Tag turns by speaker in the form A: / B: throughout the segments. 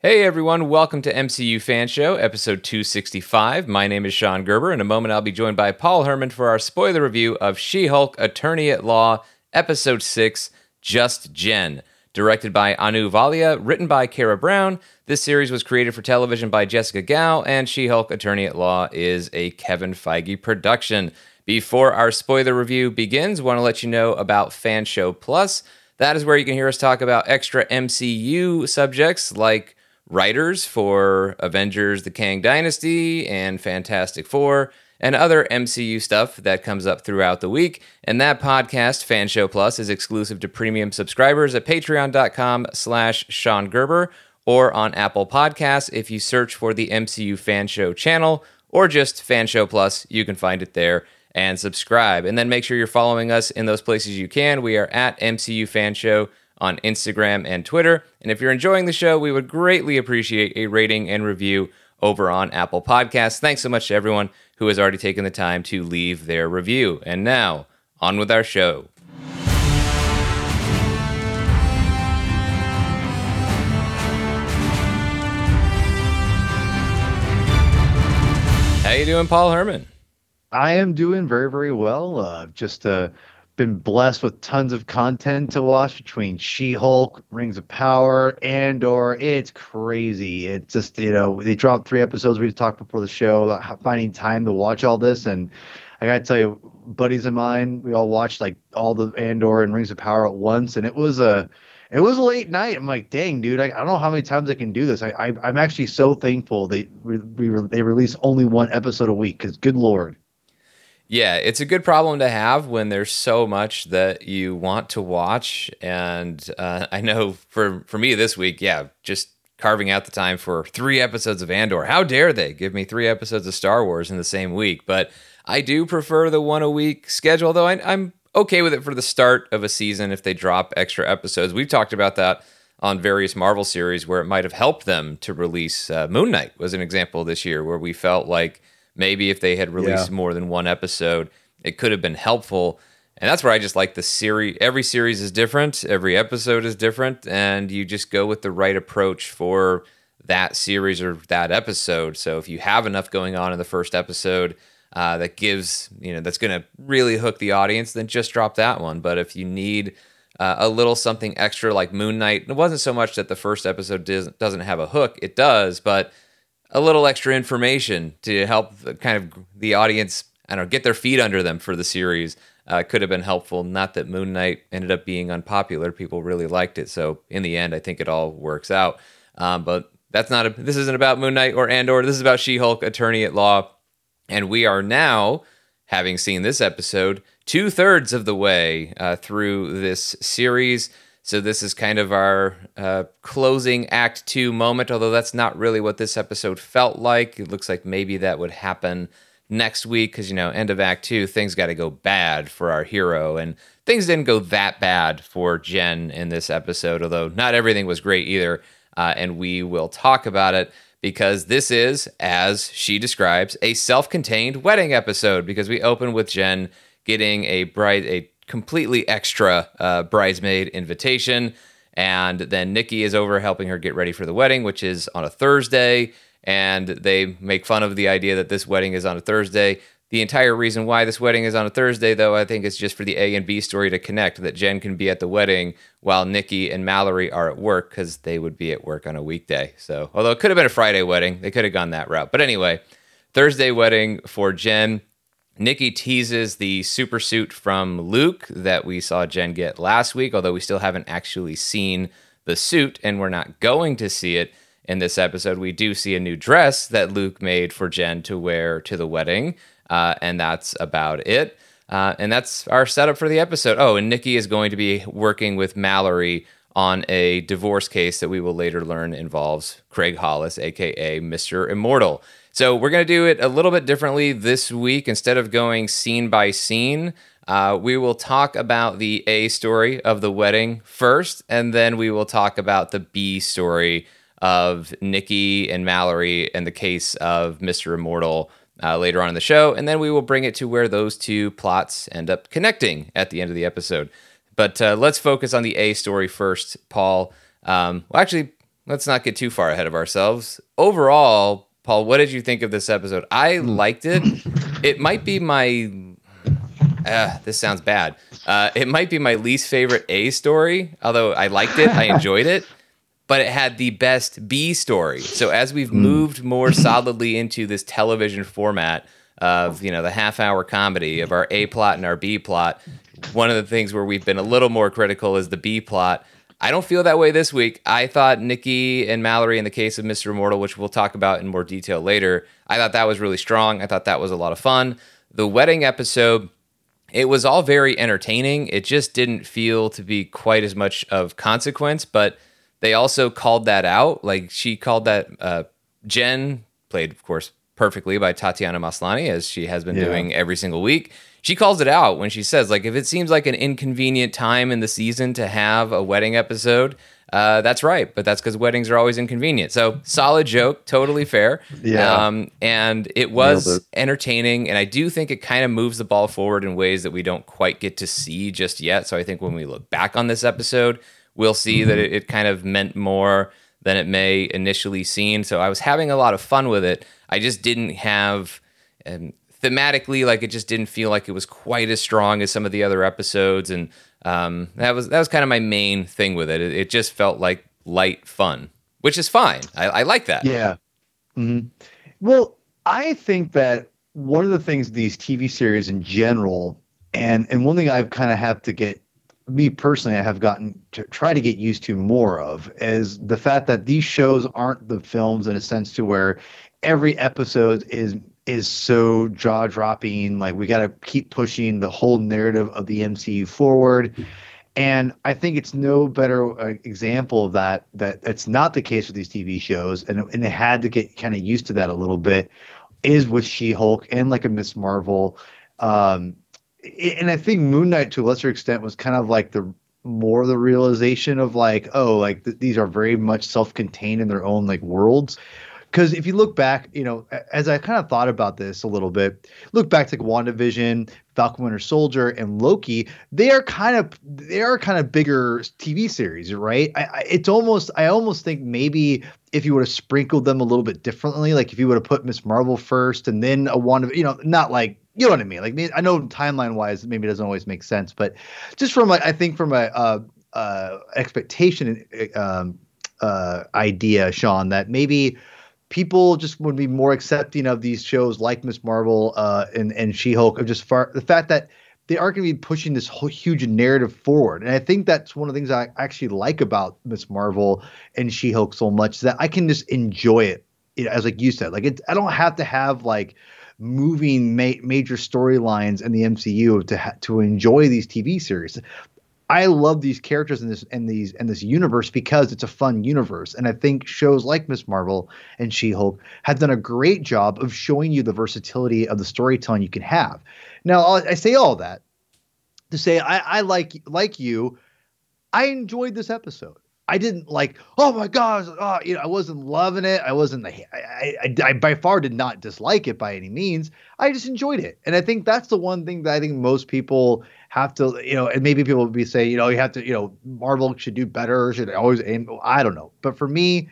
A: Hey everyone, welcome to MCU Fan Show, episode 265. My name is Sean Gerber. And in a moment, I'll be joined by Paul Hermann for our spoiler review of She Hulk Attorney at Law, episode 6, Just Jen. Directed by Anu Valia, written by Kara Brown. This series was created for television by Jessica Gao, and She Hulk Attorney at Law is a Kevin Feige production. Before our spoiler review begins, want to let you know about Fan Show Plus. That is where you can hear us talk about extra MCU subjects like writers for Avengers The Kang Dynasty and Fantastic Four and other MCU stuff that comes up throughout the week. And that podcast, Fan Show Plus, is exclusive to premium subscribers at patreon.com slash Sean Gerber or on Apple Podcasts. If you search for the MCU Fan Show channel or just Fan Show Plus, you can find it there and subscribe. And then make sure you're following us in those places you can. We are at MCU Fan Show on Instagram and Twitter. And if you're enjoying the show, we would greatly appreciate a rating and review over on Apple Podcasts. Thanks so much to everyone who has already taken the time to leave their review. And now, on with our show. How you doing, Paul Hermann?
B: I am doing very, very well. Uh, just uh, been blessed with tons of content to watch between She-Hulk, Rings of Power, Andor. It's crazy. It's just you know they dropped three episodes. We talked before the show about finding time to watch all this, and I gotta tell you, buddies of mine, we all watched like all the Andor and Rings of Power at once, and it was a it was a late night. I'm like, dang, dude, I, I don't know how many times I can do this. I, I am actually so thankful they we, we they release only one episode a week because good lord.
A: Yeah, it's a good problem to have when there's so much that you want to watch. And uh, I know for for me this week, yeah, just carving out the time for three episodes of Andor. How dare they give me three episodes of Star Wars in the same week? But I do prefer the one a week schedule, though I, I'm okay with it for the start of a season if they drop extra episodes. We've talked about that on various Marvel series where it might have helped them to release uh, Moon Knight was an example this year where we felt like Maybe if they had released yeah. more than one episode, it could have been helpful. And that's where I just like the series. Every series is different, every episode is different, and you just go with the right approach for that series or that episode. So if you have enough going on in the first episode uh, that gives, you know, that's going to really hook the audience, then just drop that one. But if you need uh, a little something extra like Moon Knight, it wasn't so much that the first episode doesn't have a hook, it does, but a little extra information to help kind of the audience, I don't know, get their feet under them for the series uh, could have been helpful. Not that Moon Knight ended up being unpopular; people really liked it. So in the end, I think it all works out. Um, but that's not a. This isn't about Moon Knight or Andor. This is about She-Hulk, Attorney at Law, and we are now, having seen this episode, two thirds of the way uh, through this series. So this is kind of our uh, closing Act Two moment, although that's not really what this episode felt like. It looks like maybe that would happen next week because you know, end of Act Two, things got to go bad for our hero, and things didn't go that bad for Jen in this episode. Although not everything was great either, uh, and we will talk about it because this is, as she describes, a self-contained wedding episode. Because we open with Jen getting a bride a completely extra uh, bridesmaid invitation. And then Nikki is over helping her get ready for the wedding, which is on a Thursday. And they make fun of the idea that this wedding is on a Thursday. The entire reason why this wedding is on a Thursday, though, I think is just for the A and B story to connect that Jen can be at the wedding while Nikki and Mallory are at work because they would be at work on a weekday. So, although it could have been a Friday wedding, they could have gone that route. But anyway, Thursday wedding for Jen. Nikki teases the super suit from Luke that we saw Jen get last week, although we still haven't actually seen the suit and we're not going to see it in this episode. We do see a new dress that Luke made for Jen to wear to the wedding, uh, and that's about it. Uh, and that's our setup for the episode. Oh, and Nikki is going to be working with Mallory on a divorce case that we will later learn involves Craig Hollis, aka Mr. Immortal. So we're going to do it a little bit differently this week. Instead of going scene by scene, uh, we will talk about the A story of the wedding first, and then we will talk about the B story of Nikki and Mallory and the case of Mr. Immortal uh, later on in the show. And then we will bring it to where those two plots end up connecting at the end of the episode. But uh, let's focus on the A story first, Paul. Um, well, actually, let's not get too far ahead of ourselves. Overall, Paul, what did you think of this episode? I liked it. it might be my. Uh, this sounds bad. Uh, it might be my least favorite A story, although I liked it. I enjoyed it. But it had the best B story. So as we've moved more solidly into this television format of, you know, the half hour comedy of our A plot and our B plot, one of the things where we've been a little more critical is the B plot. I don't feel that way this week. I thought Nikki and Mallory in the case of Mr. Immortal, which we'll talk about in more detail later, I thought that was really strong. I thought that was a lot of fun. The wedding episode, it was all very entertaining. It just didn't feel to be quite as much of consequence, but they also called that out. Like she called that uh, Jen played, of course, perfectly by Tatiana Maslany, as she has been yeah. doing every single week. She calls it out when she says, like, if it seems like an inconvenient time in the season to have a wedding episode, uh, that's right, but that's because weddings are always inconvenient. So solid joke, totally fair.
B: Yeah.
A: Um, and it was it. entertaining, and I do think it kind of moves the ball forward in ways that we don't quite get to see just yet. So I think when we look back on this episode, we'll see mm-hmm. that it, it, kind of meant more than it may initially seem. So I was having a lot of fun with it. I just didn't have. Um, thematically, like it just didn't feel like it was quite as strong as some of the other episodes, and um, that was that was kind of my main thing with it. It, it just felt like light fun, which is fine. I, I like that.
B: Yeah. Mm-hmm. Well, I think that one of the things these TV series in general, and and one thing I've kind of have to get me personally, I have gotten to try to get used to more of is the fact that these shows aren't the films in a sense to where every episode is is so jaw dropping. Like we got to keep pushing the whole narrative of the MCU forward. And I think it's no better uh, example of that. That that's not the case with these TV shows, and and they had to get kind of used to that a little bit. Is with She-Hulk and like a Miss Marvel, um, and I think Moon Knight to a lesser extent was kind of like the more the realization of like, oh, like th- these are very much self-contained in their own like worlds because if you look back, you know, as I kind of thought about this a little bit, look back to like WandaVision, Falcon Winter Soldier, and Loki, they are kind of they are kind of bigger TV series, right? I, I, it's almost I almost think maybe if you would have sprinkled them a little bit differently, like if you would have put Miss Marvel first and then a Wanda, you know, not like you know what I mean. Like I know timeline wise, maybe it doesn't always make sense, but just from I think from a uh, uh, expectation um, uh, idea, Sean, that maybe people just would be more accepting of these shows like Miss Marvel uh, and and She Hulk of just far the fact that they aren't going to be pushing this whole huge narrative forward. And I think that's one of the things I actually like about Miss Marvel and She Hulk so much is that I can just enjoy it. As like you said, like it, I don't have to have like moving ma- major storylines in the MCU to ha- to enjoy these TV series. I love these characters in this and these and this universe because it's a fun universe. And I think shows like Miss Marvel and She-Hulk have done a great job of showing you the versatility of the storytelling you can have. Now, I say all that to say I, I like like you, I enjoyed this episode. I didn't like, oh my gosh, oh, you know, I wasn't loving it. I wasn't, I, I, I, I, by far did not dislike it by any means. I just enjoyed it. And I think that's the one thing that I think most people have to, you know, and maybe people would be saying, you know, you have to, you know, Marvel should do better, should always aim. I don't know. But for me,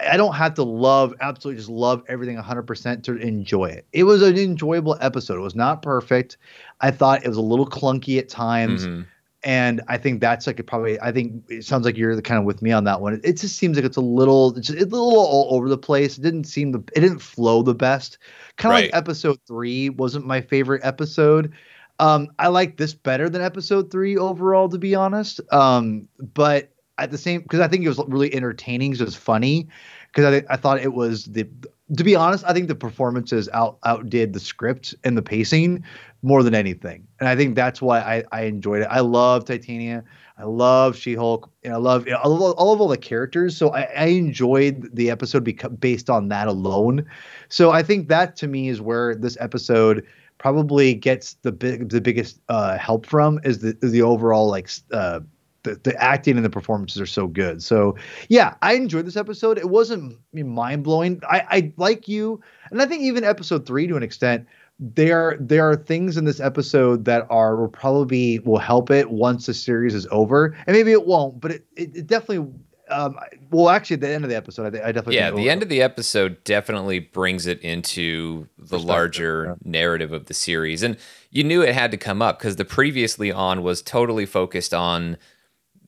B: I don't have to love, absolutely just love everything 100% to enjoy it. It was an enjoyable episode. It was not perfect. I thought it was a little clunky at times. Mm-hmm and I think that's like it probably. I think it sounds like you're the kind of with me on that one. It, it just seems like it's a little, it's, it's, a little all over the place. It didn't seem the, it didn't flow the best. Kind of right. like episode three wasn't my favorite episode. Um, I like this better than episode three overall, to be honest. Um, but at the same, because I think it was really entertaining, so it was funny. Because I, I thought it was the to be honest, I think the performances out outdid the script and the pacing more than anything, and I think that's why I, I enjoyed it. I love Titania, I love She Hulk, and I love, you know, all, of, all the characters. So I, I enjoyed the episode beca- based on that alone. So I think that to me is where this episode probably gets the big the biggest uh, help from is the the overall like uh, the, the acting and the performances are so good. So yeah, I enjoyed this episode. It wasn't mind blowing. I, I like you, and I think even episode three to an extent. There, there are things in this episode that are will probably will help it once the series is over, and maybe it won't, but it, it, it definitely Um, well, actually, at the end of the episode, I, I definitely
A: yeah. The end of the episode definitely brings it into the larger yeah. narrative of the series, and you knew it had to come up because the previously on was totally focused on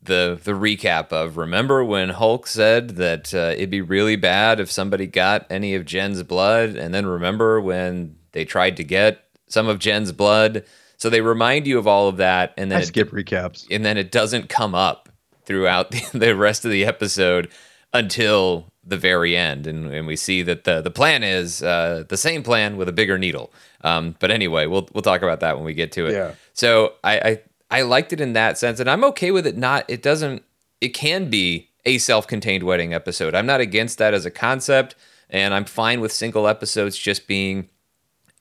A: the the recap of remember when Hulk said that uh, it'd be really bad if somebody got any of Jen's blood, and then remember when they tried to get some of Jen's blood. So they remind you of all of that, and then
B: I skip it, recaps,
A: and then it doesn't come up throughout the, the rest of the episode until the very end, and, and we see that the the plan is uh, the same plan with a bigger needle. Um, but anyway, we'll we'll talk about that when we get to it.
B: Yeah.
A: So I, I I liked it in that sense, and I'm okay with it. Not it doesn't it can be a self-contained wedding episode. I'm not against that as a concept, and I'm fine with single episodes just being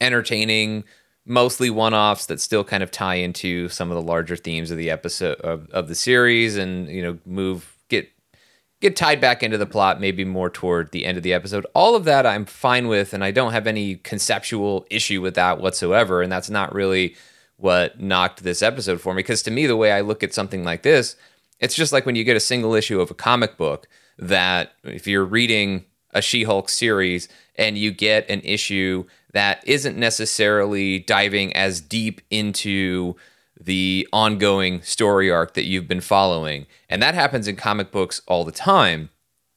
A: entertaining, mostly one-offs that still kind of tie into some of the larger themes of the episode of, of the series, and you know move get get tied back into the plot maybe more toward the end of the episode. All of that I'm fine with, and I don't have any conceptual issue with that whatsoever. And that's not really what knocked this episode for me. Because to me, the way I look at something like this, it's just like when you get a single issue of a comic book that if you're reading a She Hulk series and you get an issue that isn't necessarily diving as deep into the ongoing story arc that you've been following. And that happens in comic books all the time,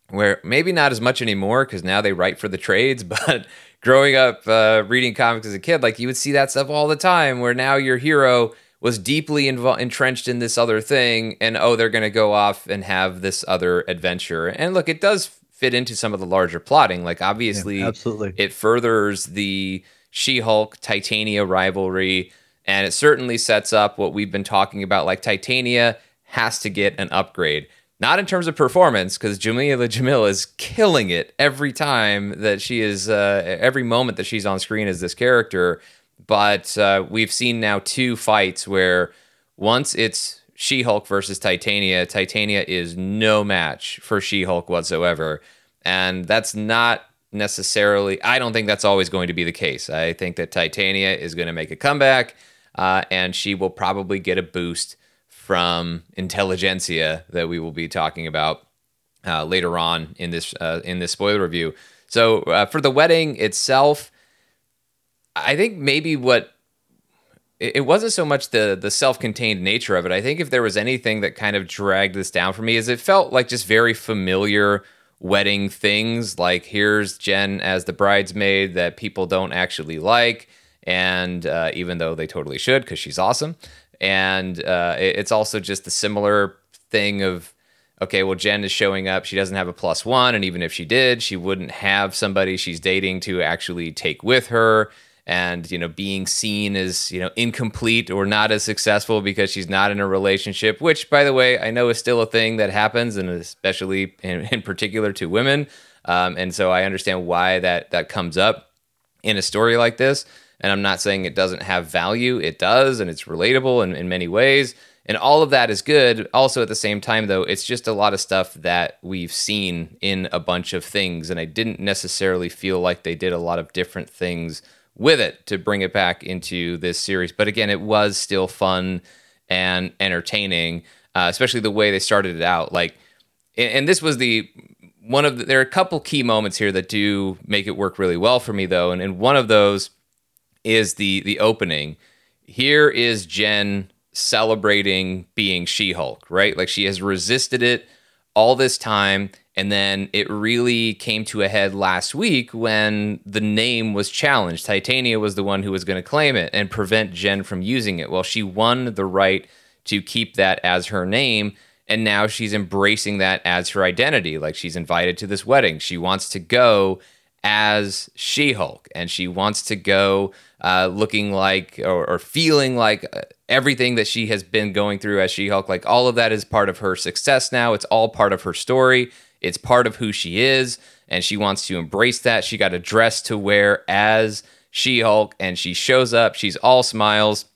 A: where maybe not as much anymore because now they write for the trades, but growing up uh, reading comics as a kid, like you would see that stuff all the time where now your hero was deeply invo- entrenched in this other thing and oh they're going to go off and have this other adventure and look it does fit into some of the larger plotting. Like obviously
B: yeah, absolutely.
A: it furthers the she-hulk titania rivalry and it certainly sets up what we've been talking about. Like titania has to get an upgrade not in terms of performance, because Jameela Jamil is killing it every time that she is, uh, every moment that she's on screen as this character. But uh, we've seen now two fights where once it's She Hulk versus Titania, Titania is no match for She Hulk whatsoever. And that's not necessarily, I don't think that's always going to be the case. I think that Titania is going to make a comeback uh, and she will probably get a boost from Intelligencia that we will be talking about uh, later on in this uh, in this spoiler review. So uh, for the wedding itself, I think maybe what it wasn't so much the the self-contained nature of it. I think if there was anything that kind of dragged this down for me, is it felt like just very familiar wedding things. Like here's Jen as the bridesmaid that people don't actually like, and uh, even though they totally should because she's awesome and uh, it's also just the similar thing of okay well jen is showing up she doesn't have a plus one and even if she did she wouldn't have somebody she's dating to actually take with her and you know being seen as you know incomplete or not as successful because she's not in a relationship which by the way i know is still a thing that happens and especially in, in particular to women um, and so i understand why that that comes up in a story like this and I'm not saying it doesn't have value, it does, and it's relatable in, in many ways. And all of that is good. Also, at the same time, though, it's just a lot of stuff that we've seen in a bunch of things. And I didn't necessarily feel like they did a lot of different things with it to bring it back into this series. But again, it was still fun and entertaining, uh, especially the way they started it out. Like, and this was the one of the, there are a couple key moments here that do make it work really well for me, though. And, and one of those is the the opening. Here is Jen celebrating being She-Hulk, right? Like she has resisted it all this time and then it really came to a head last week when the name was challenged. Titania was the one who was going to claim it and prevent Jen from using it. Well, she won the right to keep that as her name. And now she's embracing that as her identity. Like she's invited to this wedding. She wants to go as She Hulk, and she wants to go uh, looking like or, or, feeling like uh, everything that she has been going through as She Hulk. Like all of that is part of her success now. It's all part of her story. It's part of who she is, and she wants to embrace that. She got a dress to wear as She Hulk, and she shows up. She's all smiles.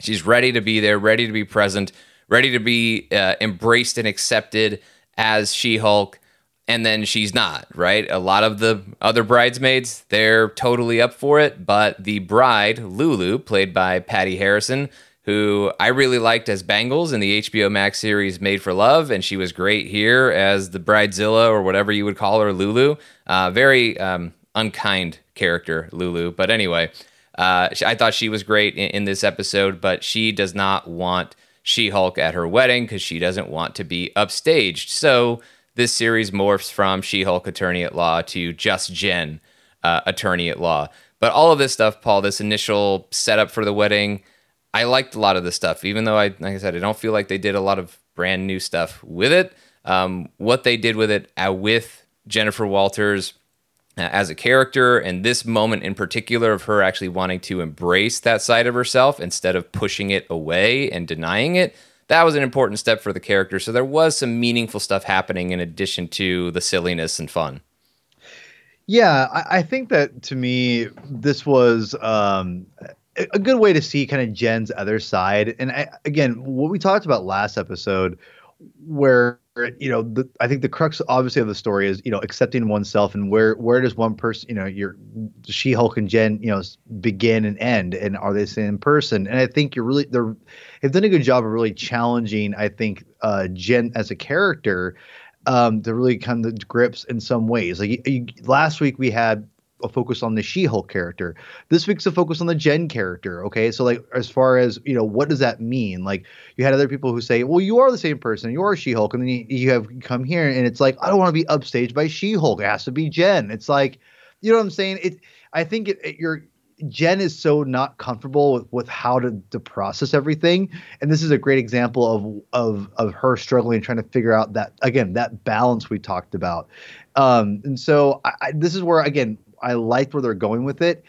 A: She's ready to be there, ready to be present, ready to be uh, embraced and accepted as She Hulk and then she's not, right? A lot of the other bridesmaids, they're totally up for it, but the bride, Lulu, played by Patty Harrison, who I really liked as Bangles in the HBO Max series Made for Love, and she was great here as the Bridezilla or whatever you would call her, Lulu. Uh, very um, unkind character, Lulu. But anyway, uh, I thought she was great in, in this episode, but she does not want She Hulk at her wedding because she doesn't want to be upstaged. So this series morphs from She Hulk Attorney at Law to Just Jen uh, Attorney at Law. But all of this stuff, Paul, this initial setup for the wedding, I liked a lot of the stuff, even though I, like I said, I don't feel like they did a lot of brand new stuff with it. Um, what they did with it uh, with Jennifer Walters uh, as a character, and this moment in particular of her actually wanting to embrace that side of herself instead of pushing it away and denying it, that was an important step for the character. So there was some meaningful stuff happening in addition to the silliness and fun.
B: Yeah, I, I think that to me, this was um, a good way to see kind of Jen's other side. And I, again, what we talked about last episode, where you know, the, I think the crux obviously of the story is you know accepting oneself and where where does one person, you know, your She Hulk and Jen, you know, begin and end, and are they the same person? And I think you're really they're they've done a good job of really challenging. I think uh, Jen as a character um, to really come to grips in some ways. Like you, last week we had a focus on the She-Hulk character. This week's a focus on the Jen character. Okay, so like as far as you know, what does that mean? Like you had other people who say, "Well, you are the same person. You are She-Hulk," and then you, you have come here and it's like, I don't want to be upstaged by She-Hulk. It has to be Jen. It's like, you know what I'm saying? It. I think it, it, you're Jen is so not comfortable with, with how to, to process everything, and this is a great example of of of her struggling and trying to figure out that again that balance we talked about. Um, and so I, I, this is where again I liked where they're going with it.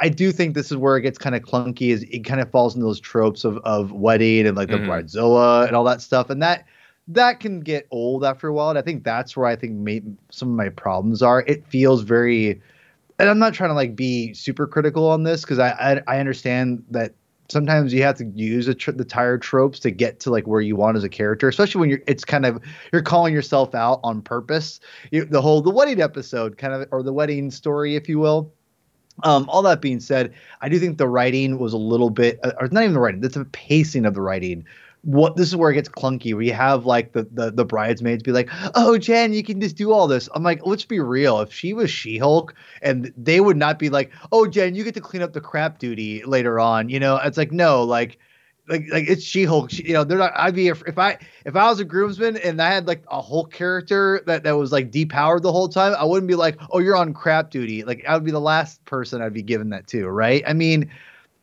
B: I do think this is where it gets kind of clunky. Is it kind of falls into those tropes of of wedding and like the mm-hmm. bridezilla and all that stuff, and that that can get old after a while. And I think that's where I think may, some of my problems are. It feels very and I'm not trying to like be super critical on this because I, I, I understand that sometimes you have to use tr- the tired tropes to get to like where you want as a character, especially when you're it's kind of you're calling yourself out on purpose. You, the whole the wedding episode kind of or the wedding story, if you will. Um, all that being said, I do think the writing was a little bit, uh, or not even the writing, it's the pacing of the writing what this is where it gets clunky. Where you have like the, the the bridesmaids be like oh jen you can just do all this. I'm like let's be real. If she was she-hulk and they would not be like oh jen you get to clean up the crap duty later on you know? It's like no like like like it's she-hulk. She, you know they're not i'd be if i if i was a groomsman and i had like a whole character that that was like depowered the whole time i wouldn't be like oh you're on crap duty. Like i would be the last person i'd be giving that to right? I mean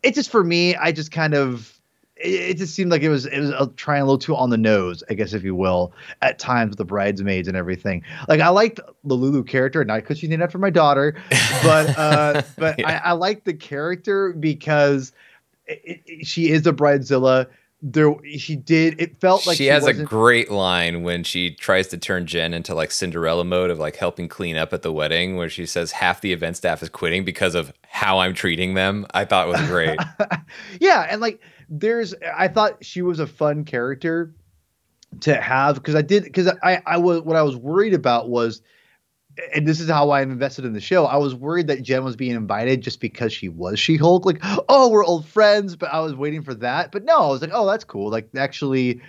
B: it just for me i just kind of it, just seemed like it was it was a, trying a little too on the nose, I guess if you will, at times with the bridesmaids and everything. Like I liked the Lulu character, not because she's named after my daughter, but uh, but yeah. I, I liked the character because it, it, she is a bridezilla there she did it felt like
A: she, she has a great line when she tries to turn jen into like cinderella mode of like helping clean up at the wedding where she says half the event staff is quitting because of how i'm treating them. I thought was great.
B: Yeah and like there's I thought she was a fun character to have because I did because I I was what I was worried about was and this is how I invested in the show. I was worried that Jen was being invited just because she was She Hulk. Like, oh, we're old friends, but I was waiting for that. But no, I was like, oh, that's cool. Like, actually,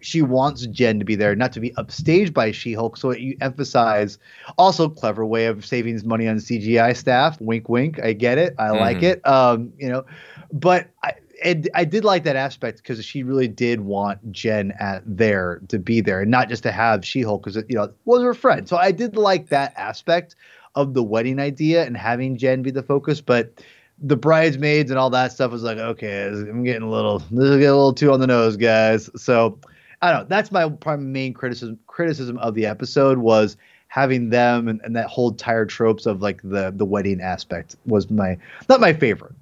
B: she wants Jen to be there, not to be upstaged by She Hulk. So you emphasize also clever way of saving money on CGI staff. Wink, wink. I get it. I mm-hmm. like it. Um, you know, but I, and I did like that aspect because she really did want Jen at there to be there and not just to have She-Hulk because you know was her friend. So I did like that aspect of the wedding idea and having Jen be the focus, but the bridesmaids and all that stuff was like, okay, I'm getting a little, this is getting a little too on the nose, guys. So I don't know. That's my main criticism criticism of the episode was having them and, and that whole tired tropes of like the the wedding aspect was my not my favorite.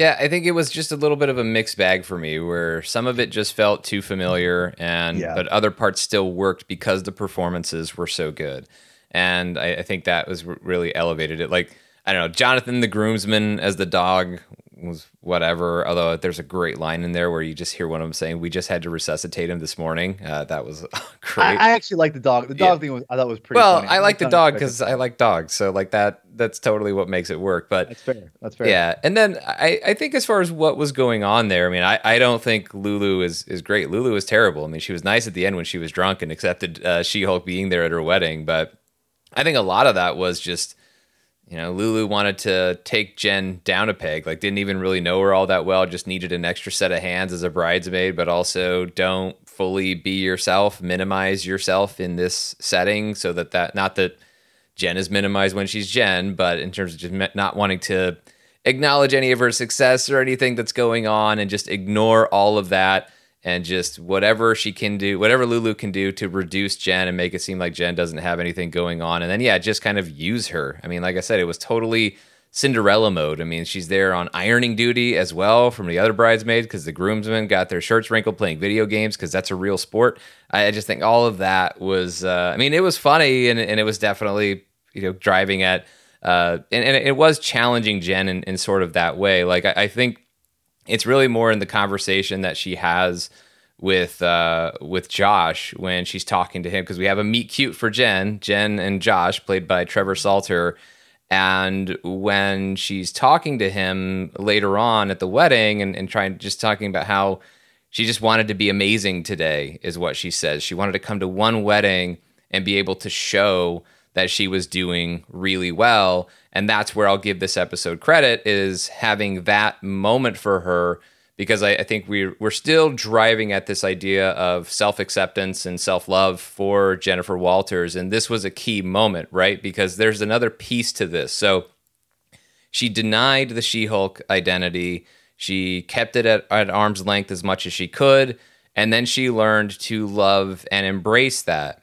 A: Yeah, I think it was just a little bit of a mixed bag for me where some of it just felt too familiar and yeah. but other parts still worked because the performances were so good. And I, I think that was really elevated it. Like, I don't know, Jonathan the groomsman as the dog was whatever. Although there's a great line in there where you just hear one of them saying, "We just had to resuscitate him this morning." Uh, that was great.
B: I, I, actually like the dog. The dog yeah. thing was I thought was pretty.
A: Well,
B: funny.
A: I like the dog because I like dogs, so like that. That's totally what makes it work. But
B: that's fair. That's fair.
A: Yeah, and then I, I think as far as what was going on there, I mean, I, I don't think Lulu is is great. Lulu is terrible. I mean, she was nice at the end when she was drunk and accepted uh, She Hulk being there at her wedding, but I think a lot of that was just you know, Lulu wanted to take Jen down a peg, like didn't even really know her all that well, just needed an extra set of hands as a bridesmaid, but also don't fully be yourself, minimize yourself in this setting so that that not that Jen is minimized when she's Jen, but in terms of just not wanting to acknowledge any of her success or anything that's going on and just ignore all of that and just whatever she can do, whatever Lulu can do to reduce Jen and make it seem like Jen doesn't have anything going on. And then, yeah, just kind of use her. I mean, like I said, it was totally Cinderella mode. I mean, she's there on ironing duty as well from the other bridesmaids because the groomsmen got their shirts wrinkled playing video games because that's a real sport. I just think all of that was, uh, I mean, it was funny and, and it was definitely, you know, driving at, uh, and, and it was challenging Jen in, in sort of that way. Like, I, I think it's really more in the conversation that she has with uh, with Josh when she's talking to him because we have a meet cute for Jen, Jen and Josh, played by Trevor Salter. And when she's talking to him later on at the wedding and, and trying just talking about how she just wanted to be amazing today, is what she says. She wanted to come to one wedding and be able to show that she was doing really well and that's where I'll give this episode credit is having that moment for her because I, I think we're we're still driving at this idea of self acceptance and self love for Jennifer Walters, and this was a key moment, right? Because there's another piece to this. So she denied the She Hulk identity. She kept it at, at arm's length as much as she could, and then she learned to love and embrace that.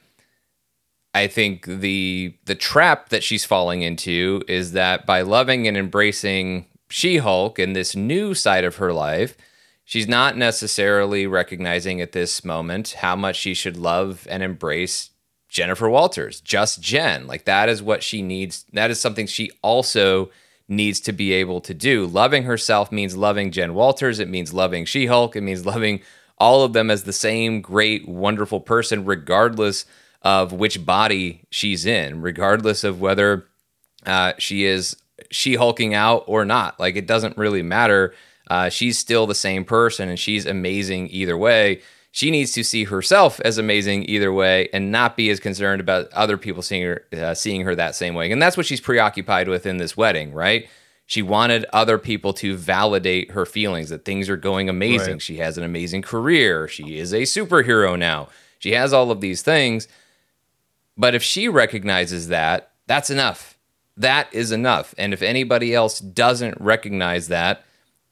A: I think the the trap that she's falling into is that by loving and embracing She-Hulk and this new side of her life, she's not necessarily recognizing at this moment how much she should love and embrace Jennifer Walters, just Jen. Like that is what she needs. That is something she also needs to be able to do. Loving herself means loving Jen Walters. It means loving She Hulk. It means loving all of them as the same great, wonderful person, regardless of which body she's in, regardless of whether uh, she is she hulking out or not. Like it doesn't really matter. Uh, she's still the same person, and she's amazing either way. She needs to see herself as amazing either way, and not be as concerned about other people seeing her uh, seeing her that same way. And that's what she's preoccupied with in this wedding, right? She wanted other people to validate her feelings that things are going amazing. Right. She has an amazing career. She is a superhero now. She has all of these things but if she recognizes that, that's enough. That is enough. And if anybody else doesn't recognize that,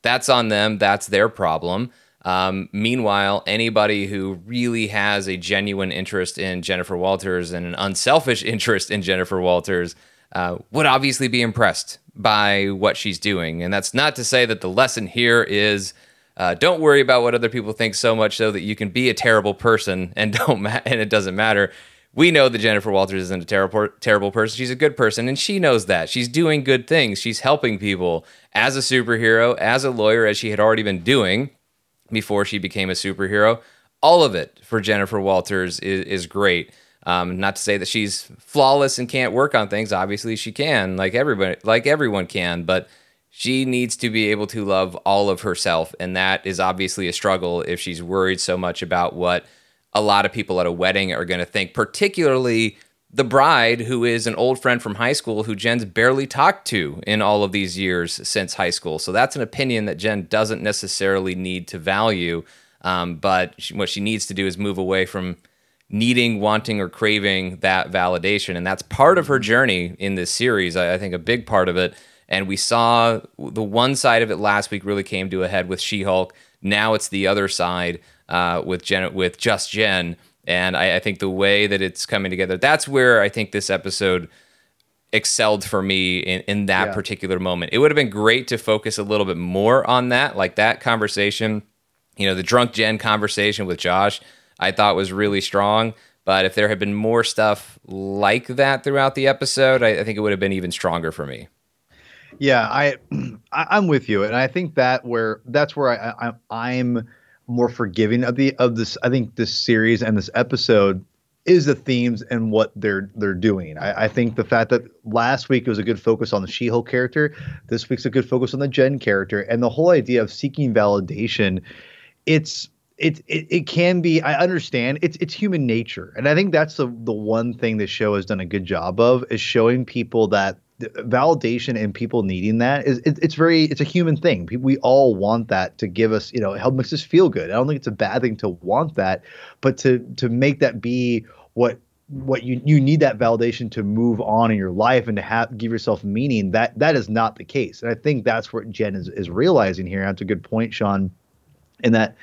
A: that's on them. That's their problem. Um, meanwhile, anybody who really has a genuine interest in Jennifer Walters and an unselfish interest in Jennifer Walters uh, would obviously be impressed by what she's doing. And that's not to say that the lesson here is uh, don't worry about what other people think so much so that you can be a terrible person and don't ma- and it doesn't matter we know that Jennifer Walters isn't a terrible terrible person. She's a good person, and she knows that. She's doing good things. She's helping people as a superhero, as a lawyer, as she had already been doing before she became a superhero. All of it for Jennifer Walters is, is great. Um, not to say that she's flawless and can't work on things. Obviously, she can, like everybody, like everyone can. But she needs to be able to love all of herself, and that is obviously a struggle if she's worried so much about what a lot of people at a wedding are going to think, particularly the bride, who is an old friend from high school who Jen's barely talked to in all of these years since high school. So that's an opinion that Jen doesn't necessarily need to value. Um, but she, what she needs to do is move away from needing, wanting, or craving that validation. And that's part of her journey in this series. I, I think a big part of it. And we saw the one side of it last week really came to a head with She Hulk. Now it's the other side uh, with Jen with just Jen, and I, I think the way that it's coming together, that's where I think this episode excelled for me in, in that yeah. particular moment. It would have been great to focus a little bit more on that, like that conversation. You know, the drunk Jen conversation with Josh, I thought was really strong. But if there had been more stuff like that throughout the episode, I, I think it would have been even stronger for me.
B: Yeah, I, I am with you, and I think that where that's where I, I I'm more forgiving of the of this. I think this series and this episode is the themes and what they're they're doing. I, I, think the fact that last week it was a good focus on the She-Hulk character, this week's a good focus on the Jen character, and the whole idea of seeking validation. It's it, it it can be. I understand it's it's human nature, and I think that's the the one thing the show has done a good job of is showing people that validation and people needing that is it, it's very it's a human thing. We all want that to give us you know help makes us feel good. I don't think it's a bad thing to want that but to to make that be what what you you need that validation to move on in your life and to have give yourself meaning that that is not the case. And i think that's what jen is is realizing here that's a good point sean in that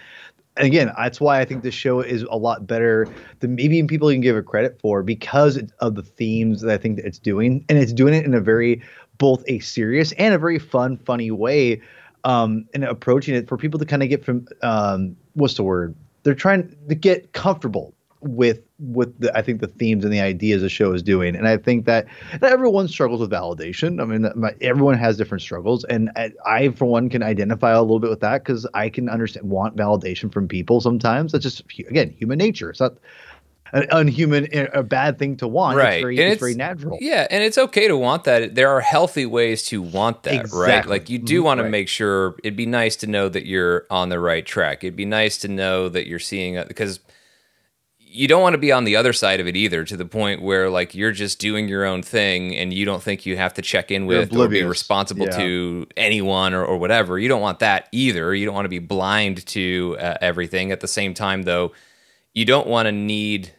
B: and again, that's why I think this show is a lot better than maybe people can give it credit for because of the themes that I think that it's doing, and it's doing it in a very both a serious and a very fun, funny way, um, and approaching it for people to kind of get from um, what's the word? They're trying to get comfortable with with the I think the themes and the ideas the show is doing, and I think that, that everyone struggles with validation. I mean, my, everyone has different struggles, and I, I, for one can identify a little bit with that because I can understand want validation from people sometimes. That's just again human nature. It's not an unhuman a bad thing to want
A: right
B: it's very, it's, it's, very natural
A: yeah and it's okay to want that there are healthy ways to want that exactly. right like you do mm-hmm. want to make sure it'd be nice to know that you're on the right track it'd be nice to know that you're seeing because you don't want to be on the other side of it either to the point where like you're just doing your own thing and you don't think you have to check in with or be responsible yeah. to anyone or, or whatever. You don't want that either. You don't want to be blind to uh, everything. At the same time though you don't want to need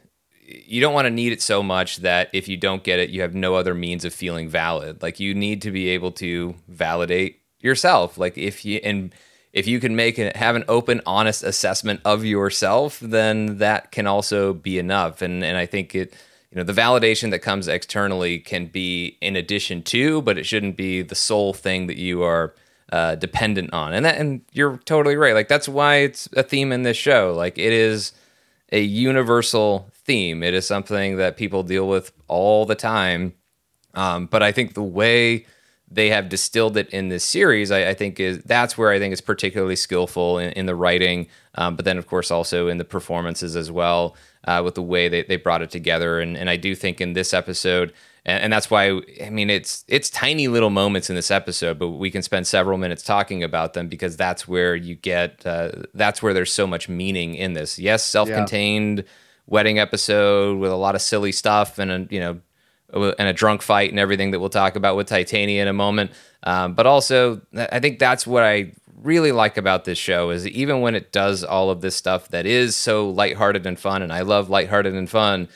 A: you don't want to need it so much that if you don't get it you have no other means of feeling valid. Like you need to be able to validate yourself. Like if you and if you can make it have an open honest assessment of yourself then that can also be enough. And and i think it you know the validation that comes externally can be in addition to but it shouldn't be the sole thing that you are uh, dependent on. And that and you're totally right. Like that's why it's a theme in this show. Like it is a universal theme. It is something that people deal with all the time. Um, but i think the way they have distilled it in this series, I, I, think is that's where I think it's particularly skillful in, in the writing, um, but then of course also in the performances as well, uh, with the way they, they brought it together. And, and I do think in this episode, and, and, that's why I mean it's it's tiny little moments in this episode, but we can spend several minutes talking about them because that's where you get uh, that's where there's so much meaning in this. Yes, self-contained yeah. wedding episode with a lot of silly stuff and a you know and a drunk fight and everything that we'll talk about with Titania in a moment. Um, but also, I think that's what I really like about this show is even when it does all of this stuff that is so lighthearted and fun, and I love lighthearted and fun,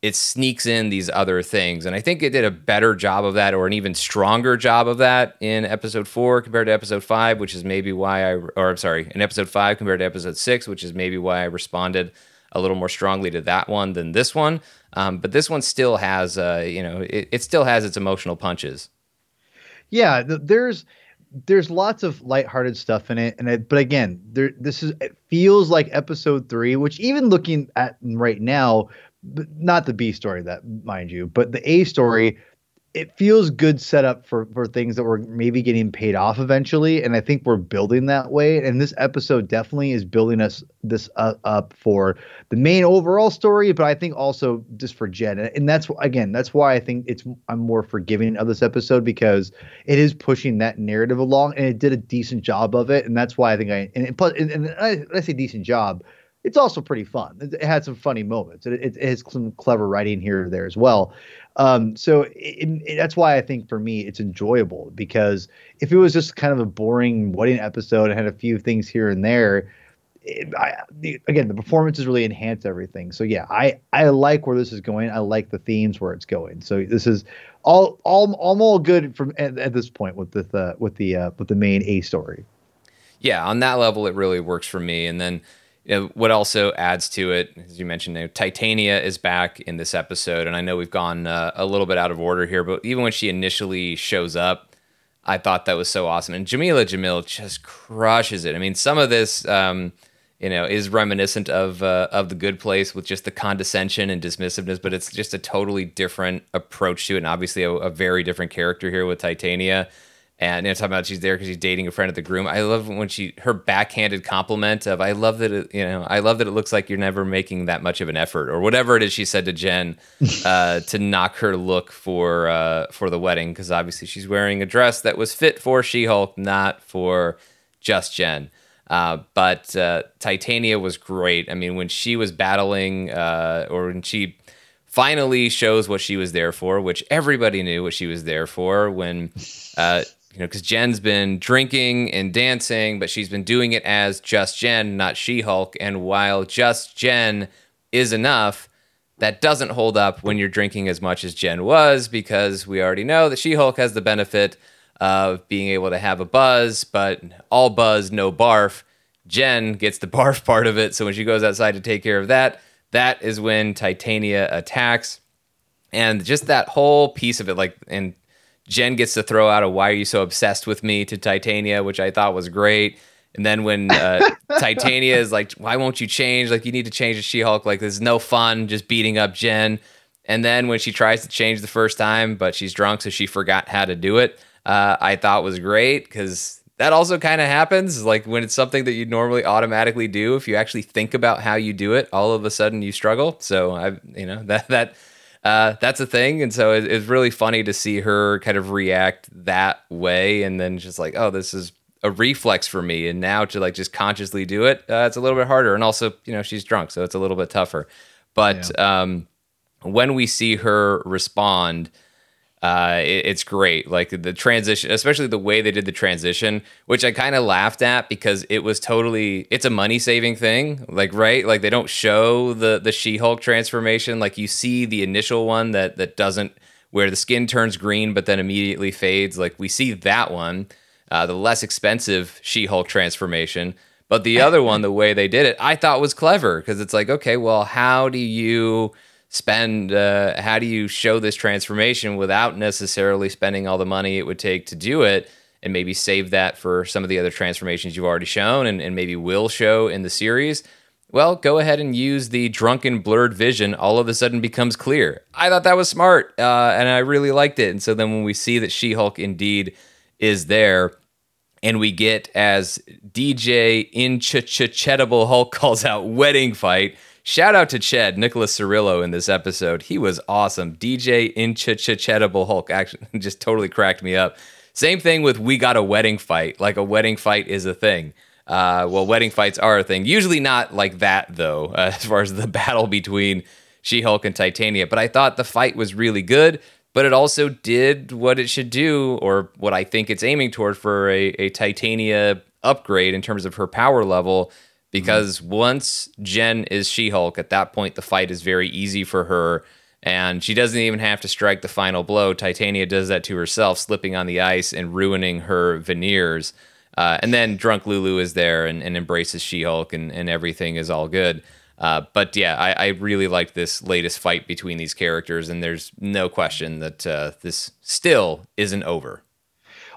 A: it sneaks in these other things. And I think it did a better job of that, or an even stronger job of that in episode four compared to episode five, which is maybe why I, or I'm sorry, in episode five compared to episode six, which is maybe why I responded a little more strongly to that one than this one. Um, but this one still has, uh, you know, it, it still has its emotional punches.
B: Yeah, there's there's lots of lighthearted stuff in it, and it, but again, there this is it feels like episode three, which even looking at right now, not the B story that mind you, but the A story it feels good setup for for things that we're maybe getting paid off eventually and i think we're building that way and this episode definitely is building us this uh, up for the main overall story but i think also just for jen and that's again that's why i think it's i'm more forgiving of this episode because it is pushing that narrative along and it did a decent job of it and that's why i think i and, plus and, and I, I say decent job it's also pretty fun. It, had some funny moments. It, it, it, has some clever writing here or there as well. Um, so it, that's why I think for me it's enjoyable because if it was just kind of a boring wedding episode and had a few things here and there, I, the, again the performances really enhance everything. So yeah, I I like where this is going. I like the themes where it's going. So this is all all all, good from at, at, this point with the with the uh, with the main A story.
A: Yeah, on that level, it really works for me. And then you know, what also adds to it, as you mentioned, you know, Titania is back in this episode, and I know we've gone uh, a little bit out of order here, but even when she initially shows up, I thought that was so awesome, and Jameela Jamil just crushes it. I mean, some of this, um, you know, is reminiscent of uh, of the Good Place with just the condescension and dismissiveness, but it's just a totally different approach to it, and obviously a, a very different character here with Titania. And you know, talking about she's there because she's dating a friend at the groom. I love when she her backhanded compliment of I love that it, you know I love that it looks like you're never making that much of an effort or whatever it is she said to Jen uh, to knock her look for uh, for the wedding because obviously she's wearing a dress that was fit for She Hulk, not for just Jen. Uh, but uh, Titania was great. I mean, when she was battling, uh, or when she finally shows what she was there for, which everybody knew what she was there for, when uh, you know, because Jen's been drinking and dancing, but she's been doing it as just Jen, not She Hulk. And while just Jen is enough, that doesn't hold up when you're drinking as much as Jen was, because we already know that She Hulk has the benefit of being able to have a buzz, but all buzz, no barf. Jen gets the barf part of it. So when she goes outside to take care of that, that is when Titania attacks. And just that whole piece of it, like, and Jen gets to throw out a "Why are you so obsessed with me?" to Titania, which I thought was great. And then when uh, Titania is like, "Why won't you change? Like you need to change to She-Hulk. Like there's no fun just beating up Jen." And then when she tries to change the first time, but she's drunk, so she forgot how to do it. Uh, I thought was great because that also kind of happens. Like when it's something that you normally automatically do, if you actually think about how you do it, all of a sudden you struggle. So I, you know, that that uh, that's a thing. And so it, it's really funny to see her kind of react that way, and then just like, oh, this is a reflex for me. And now to like just consciously do it, uh, it's a little bit harder. And also, you know, she's drunk, so it's a little bit tougher. But yeah. um, when we see her respond uh, it, it's great. Like the transition, especially the way they did the transition, which I kind of laughed at because it was totally it's a money saving thing. Like right, like they don't show the the She Hulk transformation. Like you see the initial one that that doesn't where the skin turns green but then immediately fades. Like we see that one, uh, the less expensive She Hulk transformation. But the other one, the way they did it, I thought was clever because it's like, okay, well, how do you spend uh, how do you show this transformation without necessarily spending all the money it would take to do it? And maybe save that for some of the other transformations you've already shown and, and maybe will show in the series. Well go ahead and use the drunken blurred vision all of a sudden becomes clear. I thought that was smart uh, and i really liked it. And so then when we see that she-hulk indeed is there and we get as dj inchachachedible hulk calls out wedding fight Shout out to Ched, Nicholas Cirillo in this episode. He was awesome. DJ in Inchachachedible Hulk actually just totally cracked me up. Same thing with We Got a Wedding Fight. Like a wedding fight is a thing. Uh, well, wedding fights are a thing. Usually not like that, though, uh, as far as the battle between She Hulk and Titania. But I thought the fight was really good, but it also did what it should do, or what I think it's aiming toward for a, a Titania upgrade in terms of her power level because mm-hmm. once Jen is She Hulk, at that point the fight is very easy for her, and she doesn't even have to strike the final blow. Titania does that to herself, slipping on the ice and ruining her veneers. Uh, and then Drunk Lulu is there and, and embraces She Hulk, and, and everything is all good. Uh, but yeah, I, I really like this latest fight between these characters, and there's no question that uh, this still isn't over.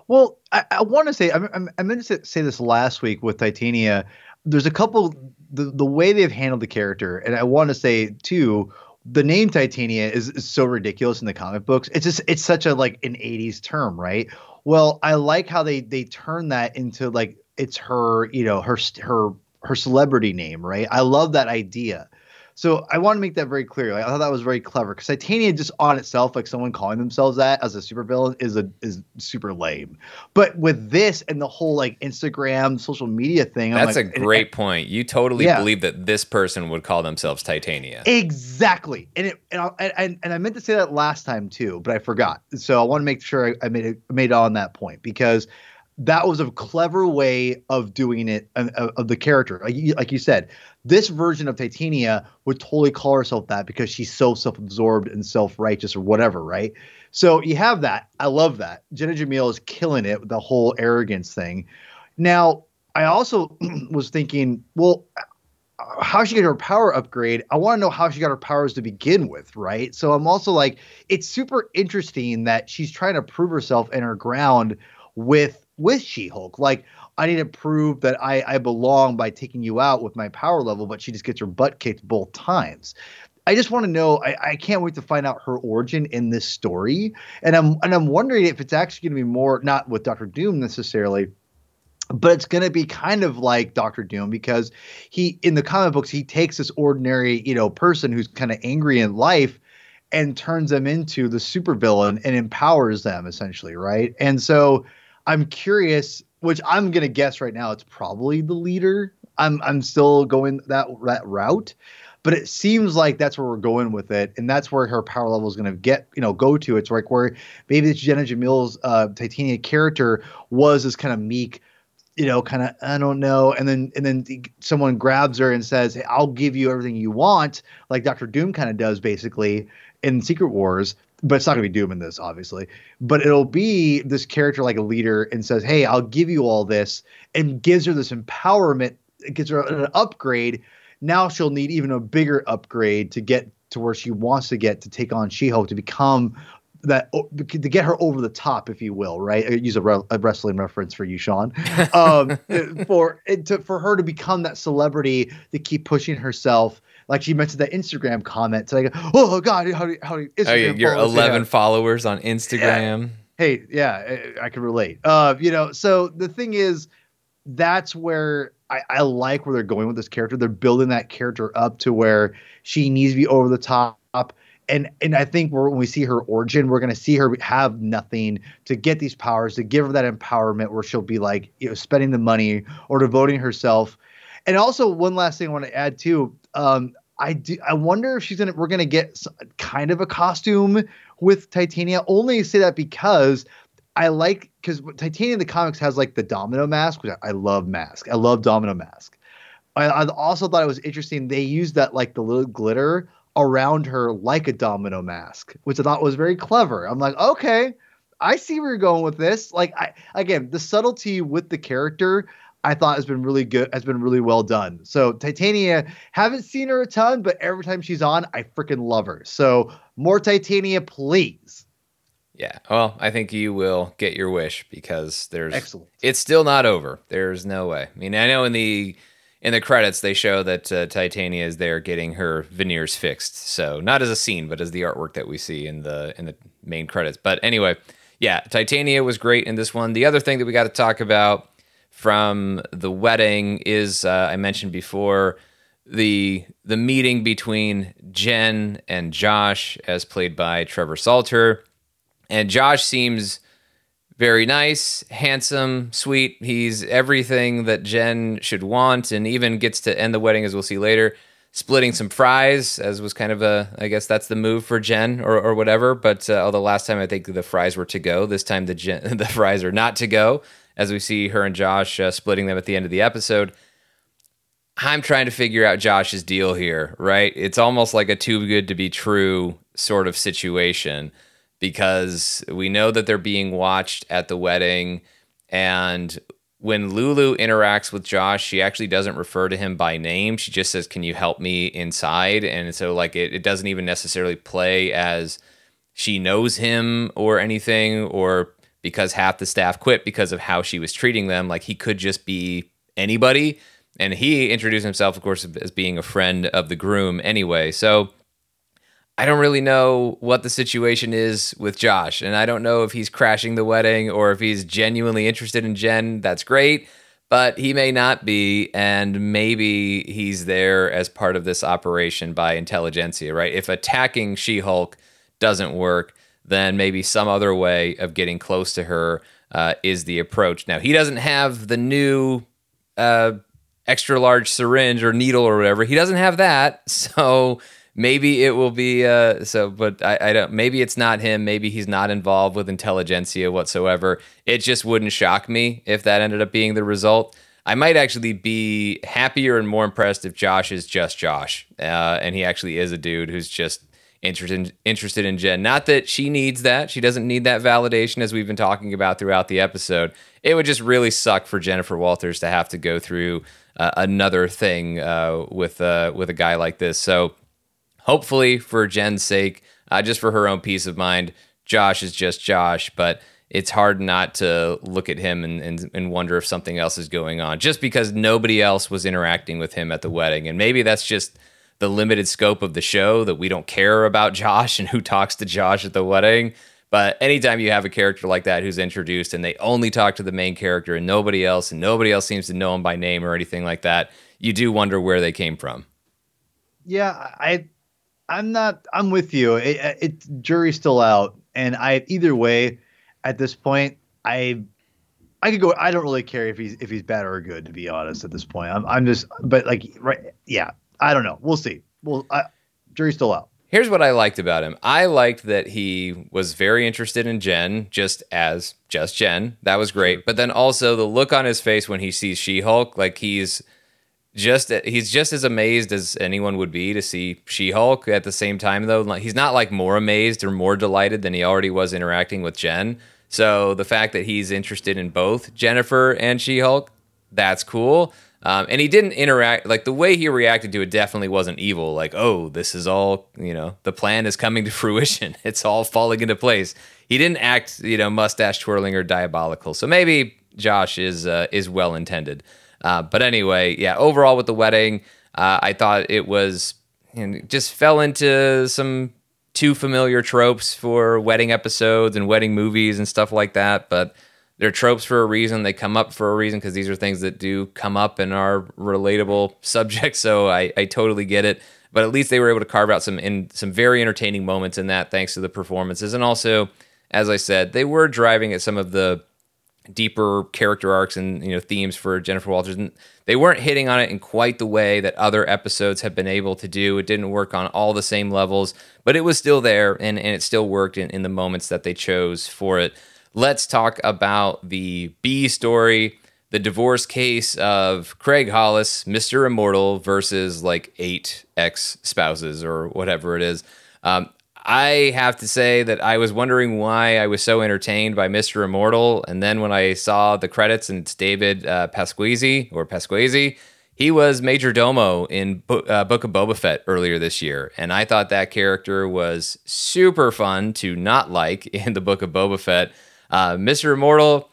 B: Well, I, I want to say I, I meant to say this last week with Titania there's a couple the the way they've handled the character, and I want to say too, the name Titania is, is, so ridiculous in the comic books. It's just it's such a like an 80s term, right? Well, I like how they they turn that into like it's her, you know, her her her celebrity name, right? I love that idea. So I want to make that very clear. Like, I thought that was very clever because Titania just on itself, like someone calling themselves that as a supervillain, is a is super lame. But with this and the whole like Instagram social media thing,
A: that's
B: like,
A: a great point. You totally yeah. believe that this person would call themselves Titania.
B: Exactly, and it and I, and, and I meant to say that last time too, but I forgot. So I want to make sure I, I made it made it on that point because that was a clever way of doing it of, of the character like you, like you said this version of titania would totally call herself that because she's so self-absorbed and self-righteous or whatever right? So you have that. I love that. Jenna jamil is killing it with the whole arrogance thing. Now i also was thinking well how she get her power upgrade? I want to know how she got her powers to begin with right? So i'm also like it's super interesting that she's trying to prove herself in her ground with with She-Hulk. Like I need to prove that I, I belong by taking you out with my power level, but she just gets her butt kicked both times. I just want to know. I, I can't wait to find out her origin in this story, and I'm and I'm wondering if it's actually going to be more not with Doctor Doom necessarily, but it's going to be kind of like Doctor Doom because he in the comic books he takes this ordinary you know person who's kind of angry in life and turns them into the supervillain and empowers them essentially, right? And so I'm curious, which I'm to guess right now, it's probably the leader. I'm I'm still going that that route but it seems like that's where we're going with it, and that's where her power level is to get, you know, go to. It's like where maybe this Jenna Jamil's uh, Titania character was this kind of meek, you know, kind of I don't know, and then and then someone grabs her and says, hey, "I'll give you everything you want," like Doctor Doom kind of does basically in Secret Wars. But it's not going to be Doom in this, obviously. But it'll be this character like a leader and says, "Hey, I'll give you all this," and gives her this empowerment, gives her an upgrade now she'll need even a bigger upgrade to get to where she wants to get to take on She-Hulk to become that to get her over the top, if you will, right? I use a, re- a wrestling reference for you, Sean. Um, for to, for her to become that celebrity to keep pushing herself. Like she mentioned that Instagram comment, to like, oh God, how do how do
A: Instagram oh, yeah, your eleven followers on Instagram?
B: Yeah. Hey, yeah, I, I can relate. Uh, you know, so the thing is, that's where I, I like where they're going with this character. They're building that character up to where she needs to be over the top. And and I think when we see her origin, we're gonna see her have nothing to get these powers, to give her that empowerment where she'll be like, you know, spending the money or devoting herself. And also one last thing I want to add too. Um, I do. I wonder if she's gonna. We're gonna get kind of a costume with Titania. Only say that because I like because Titania in the comics has like the Domino mask, which I, love mask. I love Domino mask. I, I, also thought it was interesting. They used that like the little glitter around her like a domino mask, which I thought was very clever. I'm like, okay, I see where you're going with this. Like, I again, the subtlety with the character. I thought has been really good, has been really well done. So Titania, haven't seen her a ton, but every time she's on, I freaking love her. So more Titania, please.
A: Yeah. Well, I think you will get your wish because there's
B: excellent.
A: It's still not over. There's no way. I mean, I know in the in the credits they show that uh, Titania is there getting her veneers fixed. So not as a scene, but as the artwork that we see in the in the main credits. But anyway, yeah, Titania was great in this one. The other thing that we got to talk about from the wedding is uh, I mentioned before the the meeting between Jen and Josh, as played by Trevor Salter and Josh seems very nice, handsome, sweet. He's everything that Jen should want, and even gets to end the wedding, as we'll see later, splitting some fries, as was kind of a, I guess that's the move for Jen or, or whatever. But uh, although last time I think the fries were to go, this time the the fries are not to go, as we see her and Josh uh, splitting them at the end of the episode. I'm trying to figure out Josh's deal here, right? It's almost like a too good to be true sort of situation because we know that they're being watched at the wedding. And when Lulu interacts with Josh, she actually doesn't refer to him by name. She just says, Can you help me inside? And so, like, it, it doesn't even necessarily play as she knows him or anything, or because half the staff quit because of how she was treating them. Like, he could just be anybody. And he introduced himself, of course, as being a friend of the groom anyway. So I don't really know what the situation is with Josh, and I don't know if he's crashing the wedding or if he's genuinely interested in Jen. That's great, but he may not be, and maybe he's there as part of this operation by Intelligencia, right? If attacking She Hulk doesn't work, then maybe some other way of getting close to her uh, is the approach. Now, he doesn't have the new uh, extra large syringe or needle or whatever, he doesn't have that, so maybe it will be uh, so but I, I don't maybe it's not him. Maybe he's not involved with Intelligencia whatsoever. It just wouldn't shock me if that ended up being the result. I might actually be happier and more impressed if josh is just josh uh, and he actually is a dude who's just interested in, interested in jen. Not that she needs that. She doesn't need that validation as we've been talking about throughout the episode. It would just really suck for jennifer walters to have to go through uh, another thing uh, with uh, with a guy like this. So hopefully for Jen's sake, uh, just for her own peace of mind, Josh is just Josh, but it's hard not to look at him and, and, and, wonder if something else is going on just because nobody else was interacting with him at the wedding. And maybe that's just the limited scope of the show that we don't care about Josh and who talks to Josh at the wedding. But anytime you have a character like that who's introduced and they only talk to the main character and nobody else, and nobody else seems to know him by name or anything like that, you do wonder where they came from.
B: Yeah, I, I'm not. I'm with you. It, uh, it jury's still out, and I either way, at this point, I, I could go. I don't really care if he's if he's bad or good. To be honest, at this point, I'm I'm just. But like, right? Yeah, I don't know. We'll see. Well, I, jury's still out.
A: Here's what I liked about him. I liked that he was very interested in Jen, just as just Jen. That was great. But then also the look on his face when he sees She-Hulk, like he's just he's just as amazed as anyone would be to see She-Hulk. At the same time, though, he's not like more amazed or more delighted than he already was interacting with Jen. So the fact that he's interested in both Jennifer and She-Hulk, that's cool. Um, and he didn't interact like the way he reacted to it definitely wasn't evil. Like, oh, this is all you know, the plan is coming to fruition. It's all falling into place. He didn't act, you know, mustache twirling or diabolical. So maybe Josh is uh, is well intended. Uh, but anyway, yeah. Overall, with the wedding, uh, I thought it was you know, just fell into some too familiar tropes for wedding episodes and wedding movies and stuff like that. But they're tropes for a reason. They come up for a reason because these are things that do come up and are relatable subjects. So I, I totally get it. But at least they were able to carve out some in some very entertaining moments in that, thanks to the performances. And also, as I said, they were driving at some of the deeper character arcs and you know themes for Jennifer Walters. And they weren't hitting on it in quite the way that other episodes have been able to do. It didn't work on all the same levels, but it was still there and, and it still worked in, in the moments that they chose for it let's talk about the B story, the divorce case of Craig Hollis, Mr. Immortal, versus like eight ex spouses or whatever it is. Um, I have to say that I was wondering why I was so entertained by Mr. Immortal. And then when I saw the credits and it's David uh, Pasquesi or Pasquesi, he was Major Domo in Bo- uh, Book of Boba Fett earlier this year. And I thought that character was super fun to not like in the Book of Boba Fett. Uh, Mr. Immortal,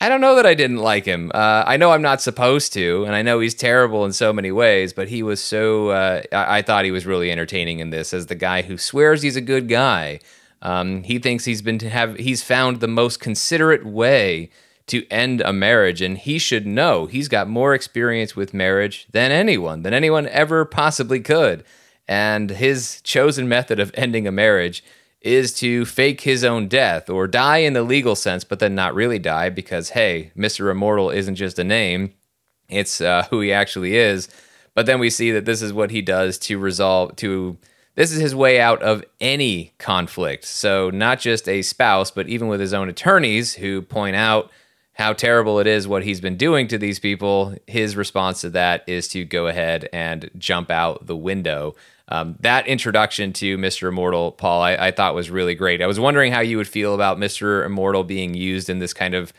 A: I don't know that I didn't like him. Uh, I know I'm not supposed to, and I know he's terrible in so many ways, but he was so. Uh, I-, I, thought he was really entertaining in this as the guy who swears he's a good guy. Um, he thinks he's been to have he's found the most considerate way to end a marriage, and he should know he's got more experience with marriage than anyone, than anyone ever possibly could. And his chosen method of ending a marriage is to fake his own death or die in the legal sense, but then not really die because, hey, Mr. Immortal isn't just a name, it's uh, who he actually is. But then we see that this is what he does to resolve, to this is his way out of any conflict. So, not just a spouse, but even with his own attorneys who point out how terrible it is what he's been doing to these people, his response to that is to go ahead and jump out the window um, that introduction to Mr. Immortal, Paul, I, I, thought was really great. I was wondering how you would feel about Mr. Immortal being used in this kind of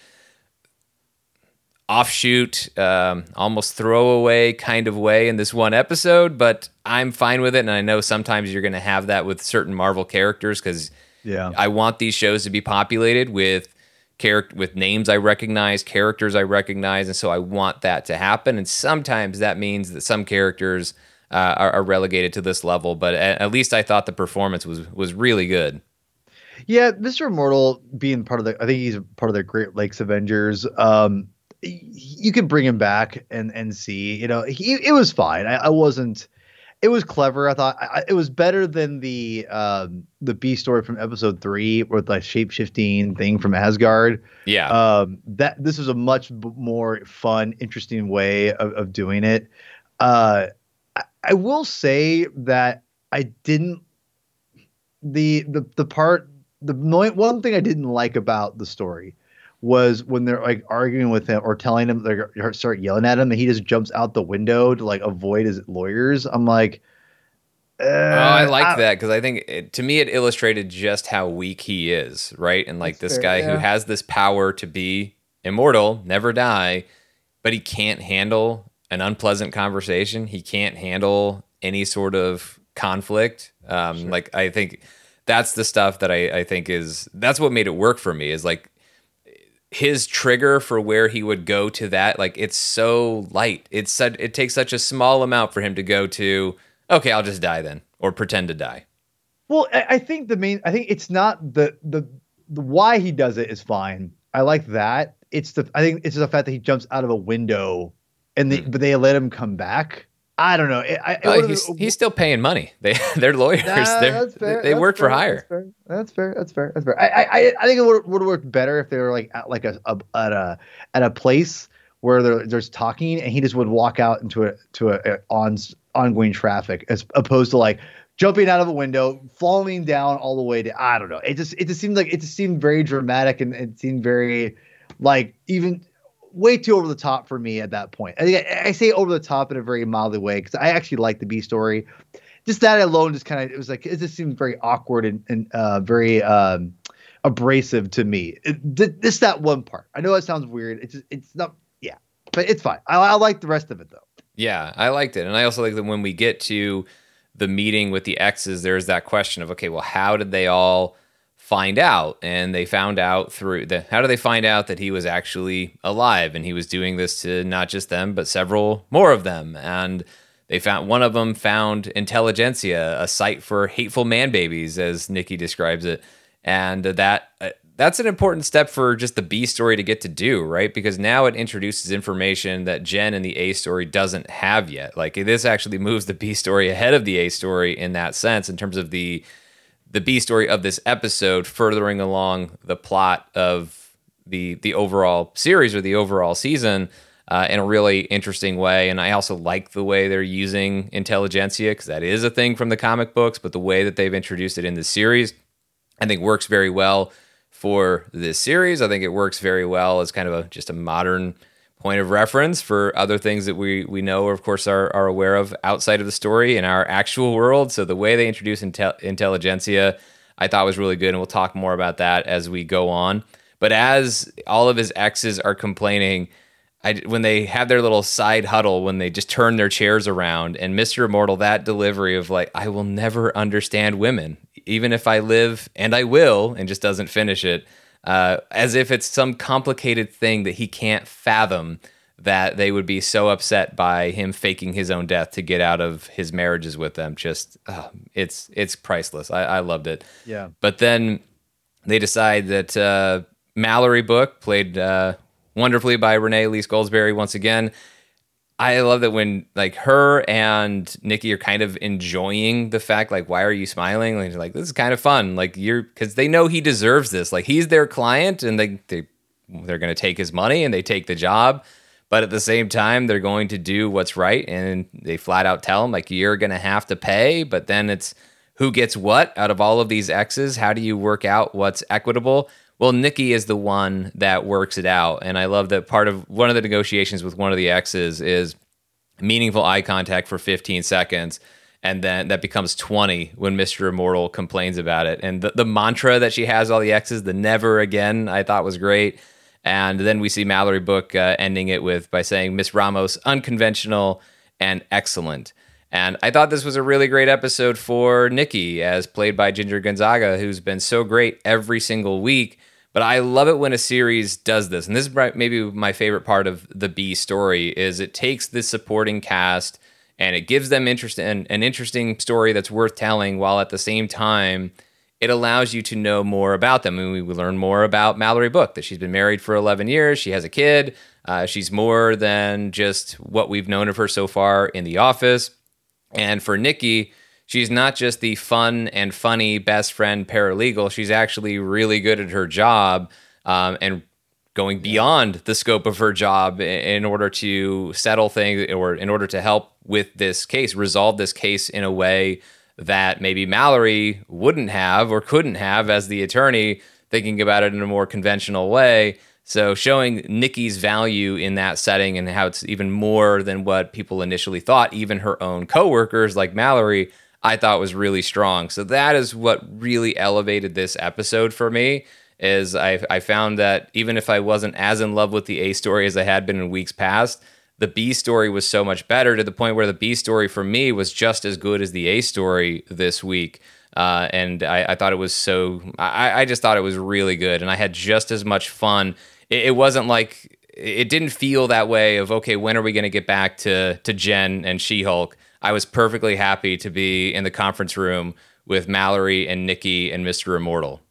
A: offshoot, um, almost throwaway kind of way in this one episode, but I'm fine with it. And I know sometimes you're going to have that with certain Marvel characters because yeah. I want these shows to be populated with character with names I recognize, characters I recognize, and so I want that to happen. And sometimes that means that some characters – uh, are, are, relegated to this level. But at, at, least I thought the performance was was really good.
B: Yeah, Mr. Immortal being part of the, I think he's part of the Great Lakes Avengers. Um, you can bring him back and and see. You know, he, it was fine. I, I wasn't. It was clever. I thought I, it was better than the um, the B story from episode three with the shape shifting thing from Asgard.
A: Yeah.
B: Um, that this was a much more fun, interesting way of, of doing it. Uh, I will say that I didn't the the the part the one thing I didn't like about the story was when they're like arguing with him or telling him they're start yelling at him and he just jumps out the window to like avoid his lawyers. I'm like,
A: uh, oh, I like I, that because I think it, to me it illustrated just how weak he is, right? And like this fair, guy yeah. who has this power to be immortal, never die, but he can't handle an unpleasant conversation. He can't handle any sort of conflict. Um, sure. Like I think that's the stuff that I, I think is that's what made it work for me. Is like his trigger for where he would go to that. Like it's so light. It's such, it takes such a small amount for him to go to. okay, I'll just die then, or pretend to die.
B: Well, I, I think the main, I think it's not the, the the why he does it is fine. I like that. It's the I think it's the fact that he jumps out of a window, and they, mm. but they let him come back. I don't know. I,
A: uh, he's, he's, still paying money. They they're lawyers. Nah, they're, they, they work
B: fair.
A: for hire.
B: That's fair. That's fair. That's fair. That's fair. I I, I think it would would work better if they were like at like a, a at a at a place where there's talking and he just would walk out into a to a, a on ongoing traffic as opposed to like jumping out of a window, falling down all the way to I don't know. It just it just seemed like it just seemed very dramatic and it seemed very like even way too over the top for me at that point. I, I say over the top in a very mildly way because I actually like the B story. Just that alone, just kind of it was like it just seemed very awkward and, and uh, very um, abrasive to me. It, that one part. I know it sounds weird. It's just, it's not. Yeah, but it's fine. I, I like the rest of it though.
A: Yeah, I liked it, and I also like that when we get to the meeting with the exes, there's that question of okay, well, how did they all find out. And they found out through the how do they find out that he was actually alive? And he was doing this to not just them but several more of them. And they found one of them found Intelligencia a site for hateful man babies as nikki describes it. And that uh, that's an important step for just the b story to get to do right? Because now it introduces information that jen and the a story doesn't have yet. Like this actually moves the b story ahead of the a story in that sense in terms of the the B story of this episode, furthering along the plot of the the overall series or the overall season uh, in a really interesting way. And I also like the way they're using Intelligencia because that is a thing from the comic books, but the way that they've introduced it in the series, I think works very well for this series. I think it works very well as kind of a just a modern point of reference for other things that we we know or of course are, are aware of outside of the story in our actual world. So the way they introduce intel- Intelligencia i thought was really good and we'll talk more about that as we go on. But as all of his exes are complaining I, when they have their little side huddle when they just turn their chairs around and mr immortal that delivery of like i will never understand women even if i live and i will and just doesn't finish it uh, as if it's some complicated thing that he can't fathom that they would be so upset by him faking his own death to get out of his marriages with them. Just uh, it's it's priceless. I, I, loved it.
B: Yeah.
A: But then they decide that uh, Mallory Book, played uh, wonderfully by Renee Elise Goldsberry once again, I love that when like her and Nikki are kind of enjoying the fact, like, why are you smiling? Like, like this is kind of fun. Like you're because they know he deserves this. Like he's their client, and they they they're going to take his money and they take the job. But at the same time, they're going to do what's right, and they flat out tell him like you're going to have to pay. But then it's who gets what out of all of these X's? How do you work out what's equitable? Well, Nikki is the one that works it out. And I love that part of one of the negotiations with one of the exes is meaningful eye contact for 15 seconds. And then that becomes 20 when Mr. Immortal complains about it. And the, the mantra that she has all the exes, the never again, I thought was great. And then we see Mallory Book uh, ending it with by saying, Miss Ramos, unconventional and excellent. And I thought this was a really great episode for Nikki, as played by Ginger Gonzaga, who's been so great every single week. But I love it when a series does this, and this is maybe my favorite part of the B story is it takes this supporting cast and it gives them interest in an interesting story that's worth telling, while at the same time it allows you to know more about them. And we learn more about Mallory Book that she's been married for 11 years, she has a kid, uh, she's more than just what we've known of her so far in The Office. And for Nikki, she's not just the fun and funny best friend paralegal. She's actually really good at her job um, and going beyond the scope of her job in order to settle things or in order to help with this case, resolve this case in a way that maybe Mallory wouldn't have or couldn't have as the attorney, thinking about it in a more conventional way. So showing Nikki's value in that setting and how it's even more than what people initially thought, even her own coworkers like Mallory I thought was really strong. So that is what really elevated this episode for me. Is I, I found that even if I wasn't as in love with the A story as I had been in weeks past, the B story was so much better to the point where the B story for me was just as good as the A story this week. Uh, and I, I, thought it was so, I, I, just thought it was really good. And I had just as much fun. It, it wasn't like, it didn't feel that way of, okay, when are we going to get back to, to Jen and She Hulk? I was perfectly happy to be in the conference room with Mallory and Nikki and Mr. Immortal.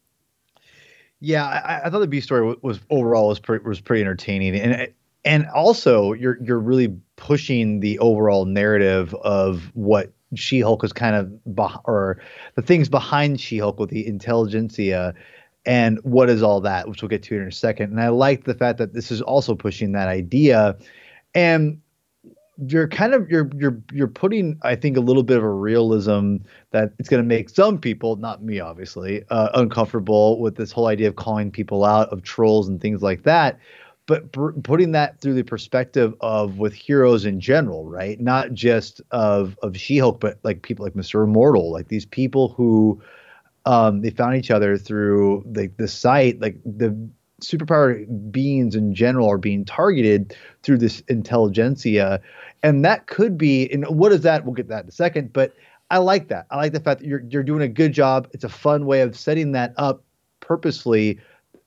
B: Yeah, I, I thought the B story was, was overall was pretty was pretty entertaining, and and also you're you're really pushing the overall narrative of what She-Hulk is kind of or the things behind She-Hulk with the Intelligencia and what is all that, which we'll get to in a second. And I like the fact that this is also pushing that idea, and you're kind of you're you're you're putting I think a little bit of a realism that it's going to make some people, not me obviously, uh, uncomfortable with this whole idea of calling people out of trolls and things like that. But putting that through the perspective of with heroes in general, right? Not just of of She-Hulk, but like people like Mr. Immortal, like these people who um, they found each other through the the site, like the superpower beings in general are being targeted through this Intelligencia and that could be and what is that? We'll get that in a second but i like that. I like the fact that you're, you're doing a good job. It's a fun way of setting that up purposely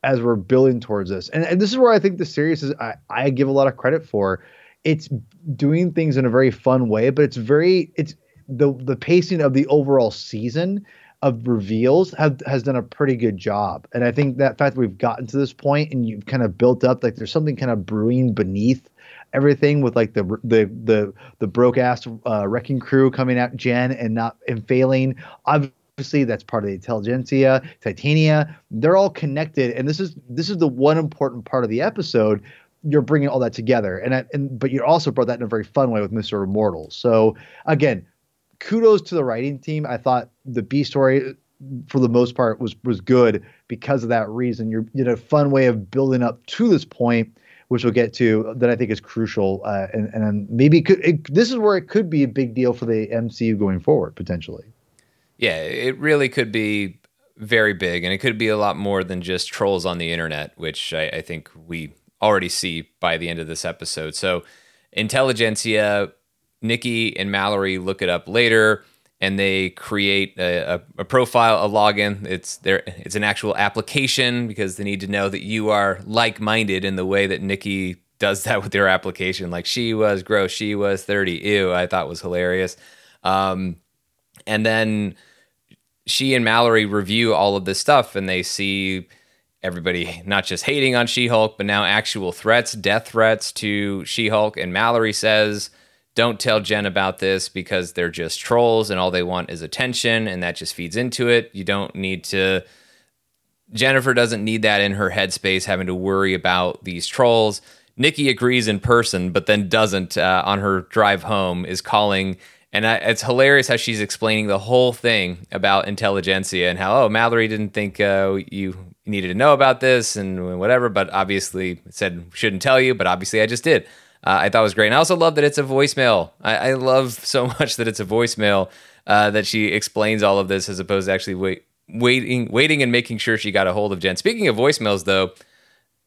B: as we're building towards this. And, and this is where i think the series is I, I give a lot of credit for. It's doing things in a very fun way but it's very it's the the pacing of the overall season of reveals have has done a pretty good job. And I think that fact that we've gotten to this point and you've kind of built up like there's something kind of brewing beneath everything with like the the the the broke ass uh, wrecking crew coming out Jen and not and failing. Obviously, that's part of the Intelligencia, Titania. They're all connected, and this is this is the one important part of the episode. You're bringing all that together, and I, and but you also brought that in a very fun way with Mister Immortal. So again, kudos to the writing team. I thought the B story for the most part was was good because of that reason. You're you know fun way of building up to this point which we'll get to, that I think is crucial. Uh, and, and maybe could, it, this is where it could be a big deal for the MCU going forward, potentially.
A: Yeah, it really could be very big, and it could be a lot more than just trolls on the internet, which I, I think we already see by the end of this episode. So, Intelligencia, Nikki and Mallory look it up later and they create a, a, a, profile, a login. It's there. It's an actual application because they need to know that you are like-minded in the way that Nikki does that with their application. Like she was gross, she was thirty. Ew, I thought was hilarious. Um, and then she and Mallory review all of this stuff, and they see everybody not just hating on She-Hulk, but now actual threats, death threats to She-Hulk. And Mallory says don't tell Jen about this because they're just trolls and all they want is attention and that just feeds into it. You don't need to Jennifer doesn't need that in her headspace having to worry about these trolls. Nikki agrees in person, but then doesn't uh, on her drive home, is calling. And I, it's hilarious how she's explaining the whole thing about Intelligencia and how, oh, Mallory didn't think uh, you needed to know about this and whatever, but obviously said shouldn't tell you, but obviously I just did uh, I thought was great. And I also love that it's a voicemail. I, I love so much that it's a voicemail uh, that she explains all of this as opposed to actually wait, waiting, waiting and making sure she got a hold of Jen. Speaking of voicemails, though,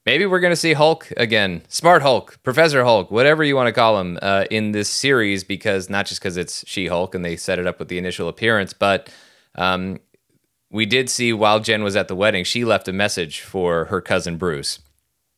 A: maybe we're going to see Hulk again, Smart Hulk, Professor Hulk, whatever you want to call him, uh, in this series because not just because it's She Hulk and they set it up with the initial appearance, but um, we did see while Jen was at the wedding, she left a message for her cousin Bruce.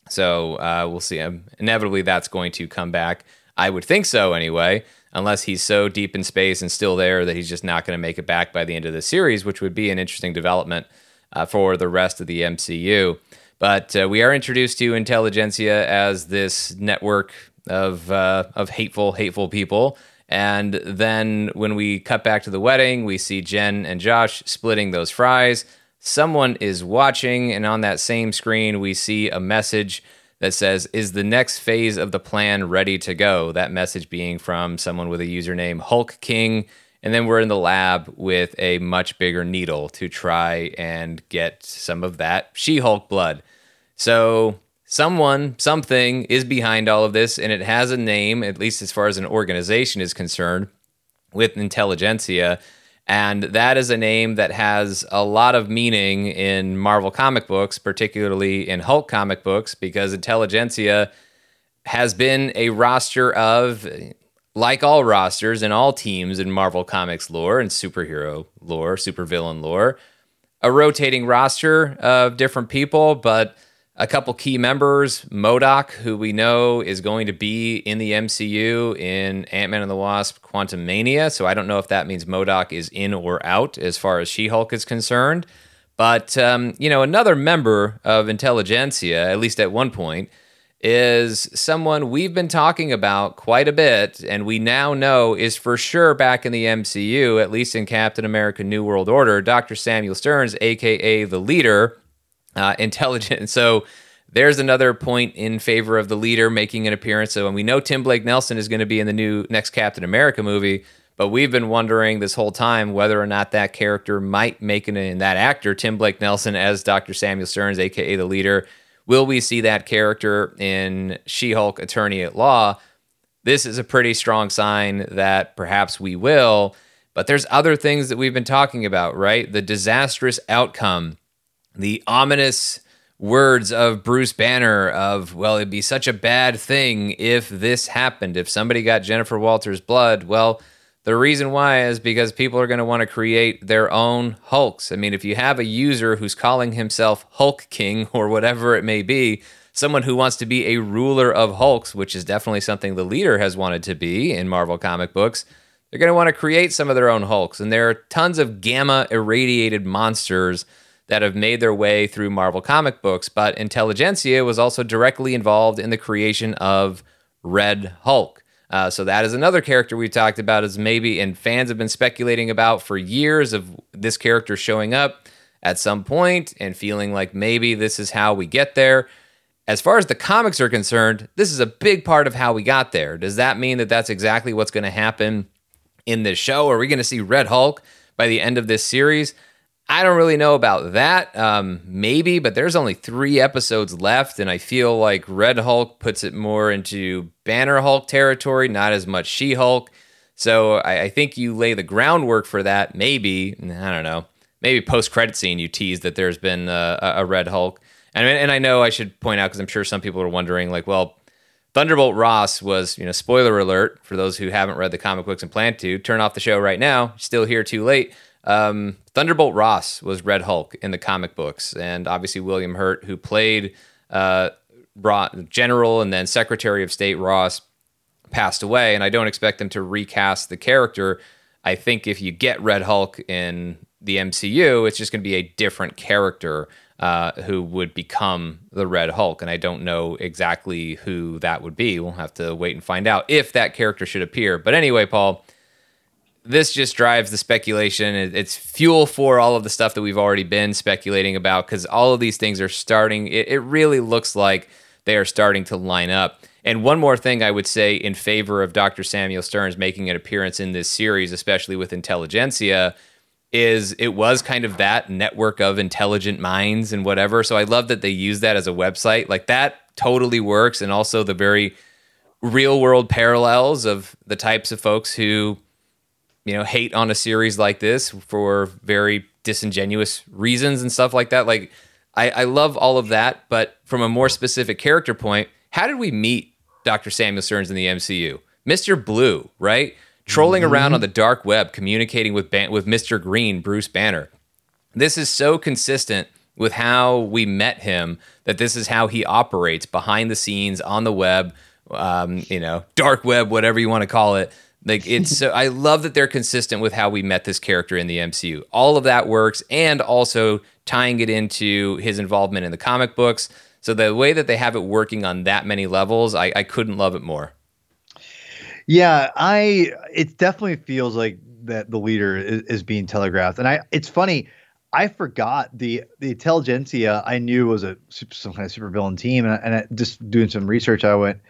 A: So uh, we'll see. him. inevitably, that's going to come back. I would think so anyway, unless he's so deep in space and still there that he's just not going to make it back by the end of the series, which would be an interesting development uh, for the rest of the MCU. But uh, we are introduced to Intelligentsia as this network of uh, of hateful, hateful people. And then when we cut back to the wedding, we see Jen and Josh splitting those fries someone is watching, and on that same screen, we see a message that says, Is the next phase of the plan ready to go? That message being from someone with a username Hulk King. And then we're in the lab with a much bigger needle to try and get some of that She Hulk blood. So, someone, something is behind all of this, and it has a name, at least as far as an organization is concerned, with Intelligencia. And that is a name that has a lot of meaning in Marvel comic books, particularly in Hulk comic books, because Intelligencia has been a roster of, like all rosters and all teams in Marvel Comics lore and superhero lore, supervillain lore, a rotating roster of different people, but a couple key members MODOK, who we know is going to be in the MCU in Ant Man and the Wasp Quantumania. So I don't know if that means MODOK is in or out as far as She Hulk is concerned. But, um, you know, another member of Intelligencia, at least at one point, is someone we've been talking about quite a bit, and we now know is for sure back in the MCU, at least in Captain America New World Order, Dr. Samuel Sterns, aka the leader uh, intelligent. So there's another point in favor of the leader making an appearance. So, and we know Tim Blake Nelson is going to be in the new next Captain America movie, but we've been wondering this whole time whether or not that character might make an in that actor, Tim Blake Nelson as Dr. Samuel Sterns, aka the leader. Will we see that character in She Hulk Attorney at Law? This is a pretty strong sign that perhaps we will. But there's other things that we've been talking about, right? The disastrous outcome the ominous words of Bruce Banner of, well, it'd be such a bad thing if this happened. If somebody got Jennifer Walters' blood, well, the reason why is because people are going to want to create their own Hulks. I mean, if you have a user who's calling himself Hulk King or whatever it may be, someone who wants to be a ruler of Hulks, which is definitely something the leader has wanted to be in Marvel comic books, they're going to want to create some of their own Hulks. And there are tons of gamma irradiated monsters that have made their way through Marvel comic books, but Intelligencia was also directly involved in the creation of Red Hulk. Uh, so that is another character we talked about as maybe, and fans have been speculating about for years of this character showing up at some point and feeling like maybe this is how we get there. As far as the comics are concerned, this is a big part of how we got there. Does that mean that that's exactly what's going to happen in this show? Are we going to see Red Hulk by the end of this series? I don't really know about that. Um, maybe, but there's only three episodes left, and I feel like Red Hulk puts it more into Banner Hulk territory, not as much She Hulk. So I, I, think you lay the groundwork for that. Maybe I don't know. Maybe post credit scene you tease that there's been a, a Red Hulk, and and I know I should point out because I'm sure some people are wondering, like, well, Thunderbolt Ross was, you know, spoiler alert for those who haven't read the comic books and plan to turn off the show right now. Still here too late. Um, Thunderbolt Ross was Red Hulk in the comic books, and obviously William Hurt, who played uh, General and then Secretary of State Ross, passed away. And I don't expect them to recast the character. I think if you get Red Hulk in the MCU, it's just going to be a different character uh, who would become the Red Hulk. And I don't know exactly who that would be. We'll have to wait and find out if that character should appear. But anyway, Paul this just drives the speculation. It's fuel for all of the stuff that we've already been speculating about because all of these things are starting. It, it, really looks like they are starting to line up. And one more thing I would say in favor of Dr. Samuel Sterns making an appearance in this series, especially with Intelligencia, is it was kind of that network of intelligent minds and whatever. So I love that they use that as a website. Like that totally works. And also the very real world parallels of the types of folks who you know hate on a series like this for very disingenuous reasons and stuff like that. Like I, I love all of that, but from a more specific character point, how did we meet Dr. Samuel Sterns in the MCU? Mr. Blue, right? Trolling mm-hmm. around on the dark web, communicating with Ban- with Mr. Green, Bruce Banner. This is so consistent with how we met him that this is how he operates behind the scenes on the web, um, you know, dark web, whatever you want to call it. Like it's so I love that they're consistent with how we met this character in the MCU. All of that works and also tying it into his involvement in the comic books. So the way that they have it working on that many levels, I, I couldn't love it more.
B: Yeah, I it definitely feels like that the leader is, is being telegraphed. And I it's funny, I forgot the the Intelligencia I knew was a some kind of supervillain team, and, and I, just doing some research, I went,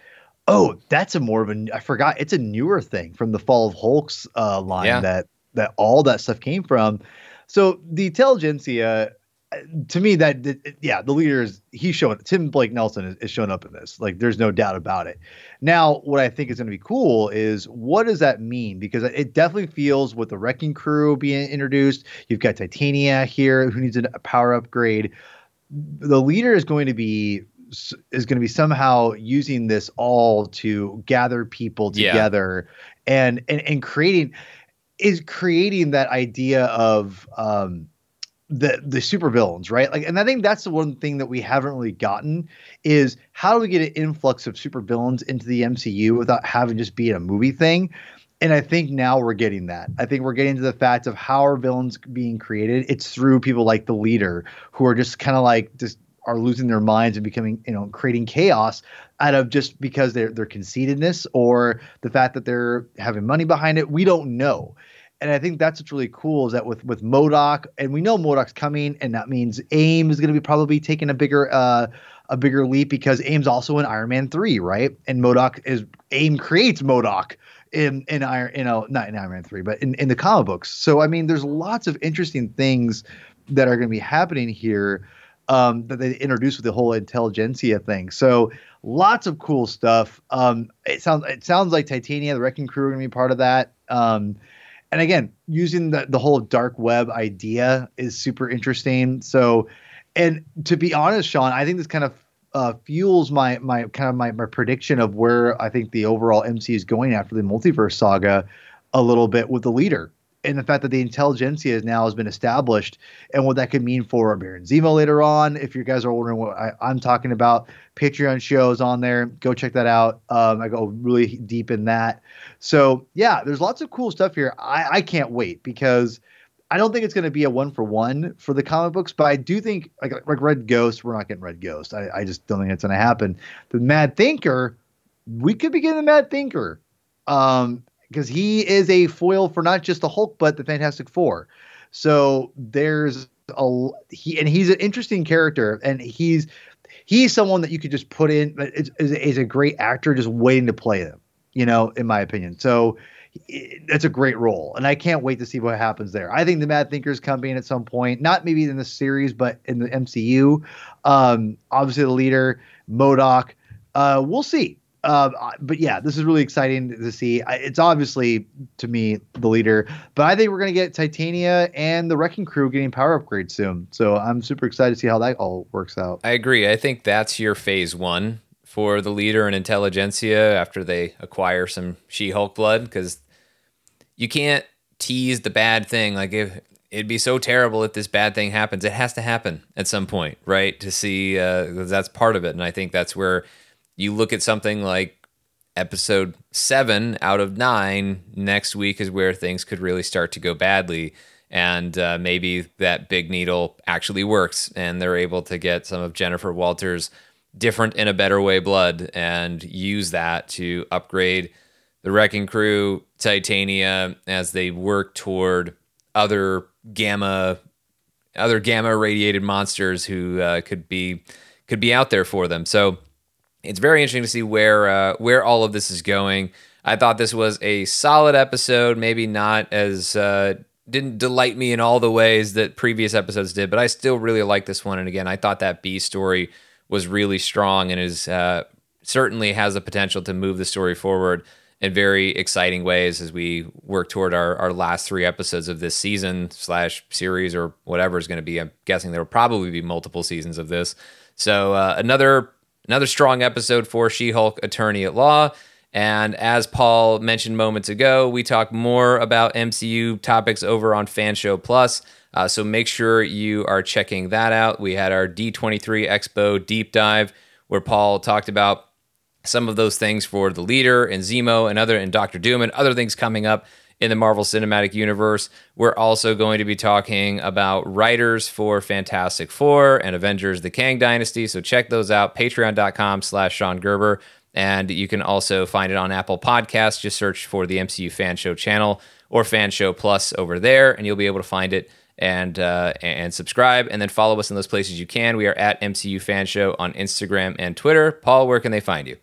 B: Oh, that's a more of a. I forgot. It's a newer thing from the Fall of Hulks uh, line yeah. that that all that stuff came from. So the Intelligencia, uh, to me, that, that yeah, the leader is he's showing. Tim Blake Nelson is, is showing up in this. Like, there's no doubt about it. Now, what I think is going to be cool is what does that mean? Because it definitely feels with the Wrecking Crew being introduced, you've got Titania here who needs a power upgrade. The leader is going to be is going to be somehow using this all to gather people together yeah. and, and and creating is creating that idea of um the the supervillains, right? Like, and I think that's the one thing that we haven't really gotten is how do we get an influx of supervillains into the MCU without having just be a movie thing? And I think now we're getting that. I think we're getting to the fact of how are villains being created. It's through people like the leader who are just kind of like just are losing their minds and becoming, you know, creating chaos out of just because they're their conceitedness or the fact that they're having money behind it. We don't know. And I think that's what's really cool is that with with MODOK, and we know MODOK's coming, and that means AIM is going to be probably taking a bigger uh, a bigger leap because AIM's also in Iron Man three, right? And MODOK is AIM creates MODOK in in Iron, you know, not in Iron Man three, but in in the comic books. So I mean, there's lots of interesting things that are going to be happening here um, that they introduced with the whole Intelligencia thing. So lots of cool stuff. Um, it sounds it sounds like Titania, the Wrecking Crew, are going to be part of that. Um, and again, using the the whole dark web idea is super interesting. So, and to be honest, Sean, I think this kind of uh, fuels my my kind of my, my prediction of where I think the overall MC is going after the multiverse saga a little bit with the leader and the fact that the Intelligencia now has been established and what that could mean for Baron Zemo later on. If you guys are wondering what I, am talking about, Patreon shows on there. Go check that out. Um, I go really deep in that. So yeah, there's lots of cool stuff here. I, I can't wait because I don't think it's going to be a one for one for the comic books, but I do think like like Red Ghost, we're not getting Red Ghost. I, I just don't think it's going to happen. The Mad Thinker, we could be getting the Mad Thinker. Um, because he is a foil for not just the Hulk but the Fantastic Four. So there's a he and he's an interesting character, and he's he's someone that you could just put in is, is, a great actor just waiting to play them. You know, in my opinion. So that's a great role, and I can't wait to see what happens there. I think the Mad Thinker's coming at some point, not maybe in the series, but in the MCU. Um, obviously, the leader, MODOK. Uh, we'll see. Uh, but yeah, this is really exciting to see. It's obviously to me the leader, but I think we're gonna get Titania and the Wrecking Crew getting power upgrades soon. So I'm super excited to see how that all works out.
A: I agree. I think that's your phase one for the leader and Intelligencia after they acquire some She-Hulk blood because you can't tease the bad thing. Like if it'd be so terrible if this bad thing happens, it has to happen at some point, right? To see uh, that's part of it, and I think that's where you look at something like episode seven out of nine next week is where things could really start to go badly. And uh, maybe that big needle actually works and they're able to get some of Jennifer Walters' different in a better way blood and use that to upgrade the Wrecking Crew, Titania, as they work toward other gamma other gamma radiated monsters who uh, could be could be out there for them. So it's very interesting to see where uh, where all of this is going. I thought this was a solid episode, maybe not as uh, didn't delight me in all the ways that previous episodes did, but I still really like this one. And again, I thought that B story was really strong and is uh, certainly has the potential to move the story forward in very exciting ways as we work toward our, our last three episodes of this season slash series or whatever is going to be. I'm guessing there will probably be multiple seasons of this. So uh, another Another strong episode for She Hulk Attorney at Law. And as Paul mentioned moments ago, we talk more about MCU topics over on Fanshow Plus. Uh, so make sure you are checking that out. We had our D23 Expo deep dive where Paul talked about some of those things for the leader and Zemo and other and Doctor Doom and other things coming up in the Marvel Cinematic Universe. We're also going to be talking about writers for Fantastic Four and Avengers The Kang Dynasty. So check those out, patreon.com slash Sean Gerber. And you can also find it on Apple Podcasts. Just search for the MCU Fan Show channel or Fan Show Plus over there, and you'll be able to find it and uh, and subscribe. And then follow us in those places you can. We are at MCU Fan Show on Instagram and Twitter. Paul, where can they find you?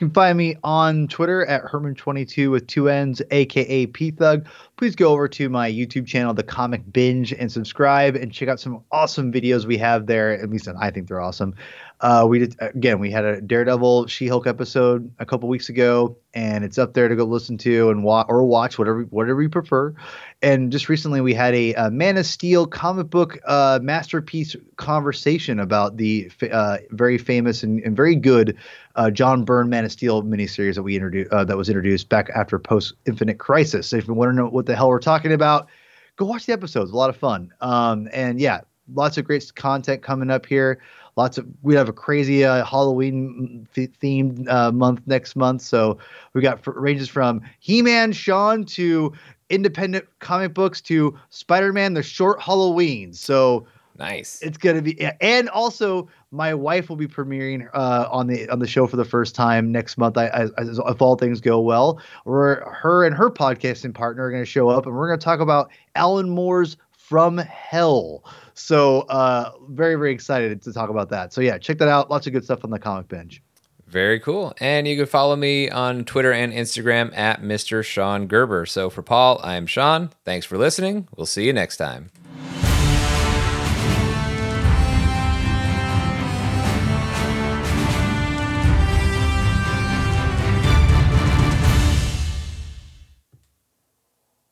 B: Can find me on Twitter at Hermann22 with two N's, aka P Thug. Please go over to my YouTube channel, The Comic Binge, and subscribe and check out some awesome videos we have there. At least I think they're awesome. Uh, we did again. We had a Daredevil, She-Hulk episode a couple weeks ago, and it's up there to go listen to and watch or watch whatever whatever you prefer. And just recently, we had a, a Man of Steel comic book uh, masterpiece conversation about the uh, very famous and, and very good uh, John Byrne Man of Steel miniseries that we introduced uh, that was introduced back after post Infinite Crisis. So if you want to know what the hell we're talking about, go watch the episodes. A lot of fun. Um, and yeah, lots of great content coming up here. Lots of we have a crazy uh, Halloween themed uh, month next month. So we got ranges from He-Man, Sean to independent comic books to Spider-Man, the short Halloween. So
A: nice.
B: It's gonna be, and also my wife will be premiering uh, on the on the show for the first time next month. I, I, if all things go well, where her and her podcasting partner are going to show up, and we're going to talk about Alan Moore's From Hell. So uh, very very excited to talk about that. So yeah, check that out. Lots of good stuff on the Comic Binge.
A: Very cool. And you can follow me on Twitter and Instagram at Mr. Sean Gerber. So for Paul, I'm Sean. Thanks for listening. We'll see you next time.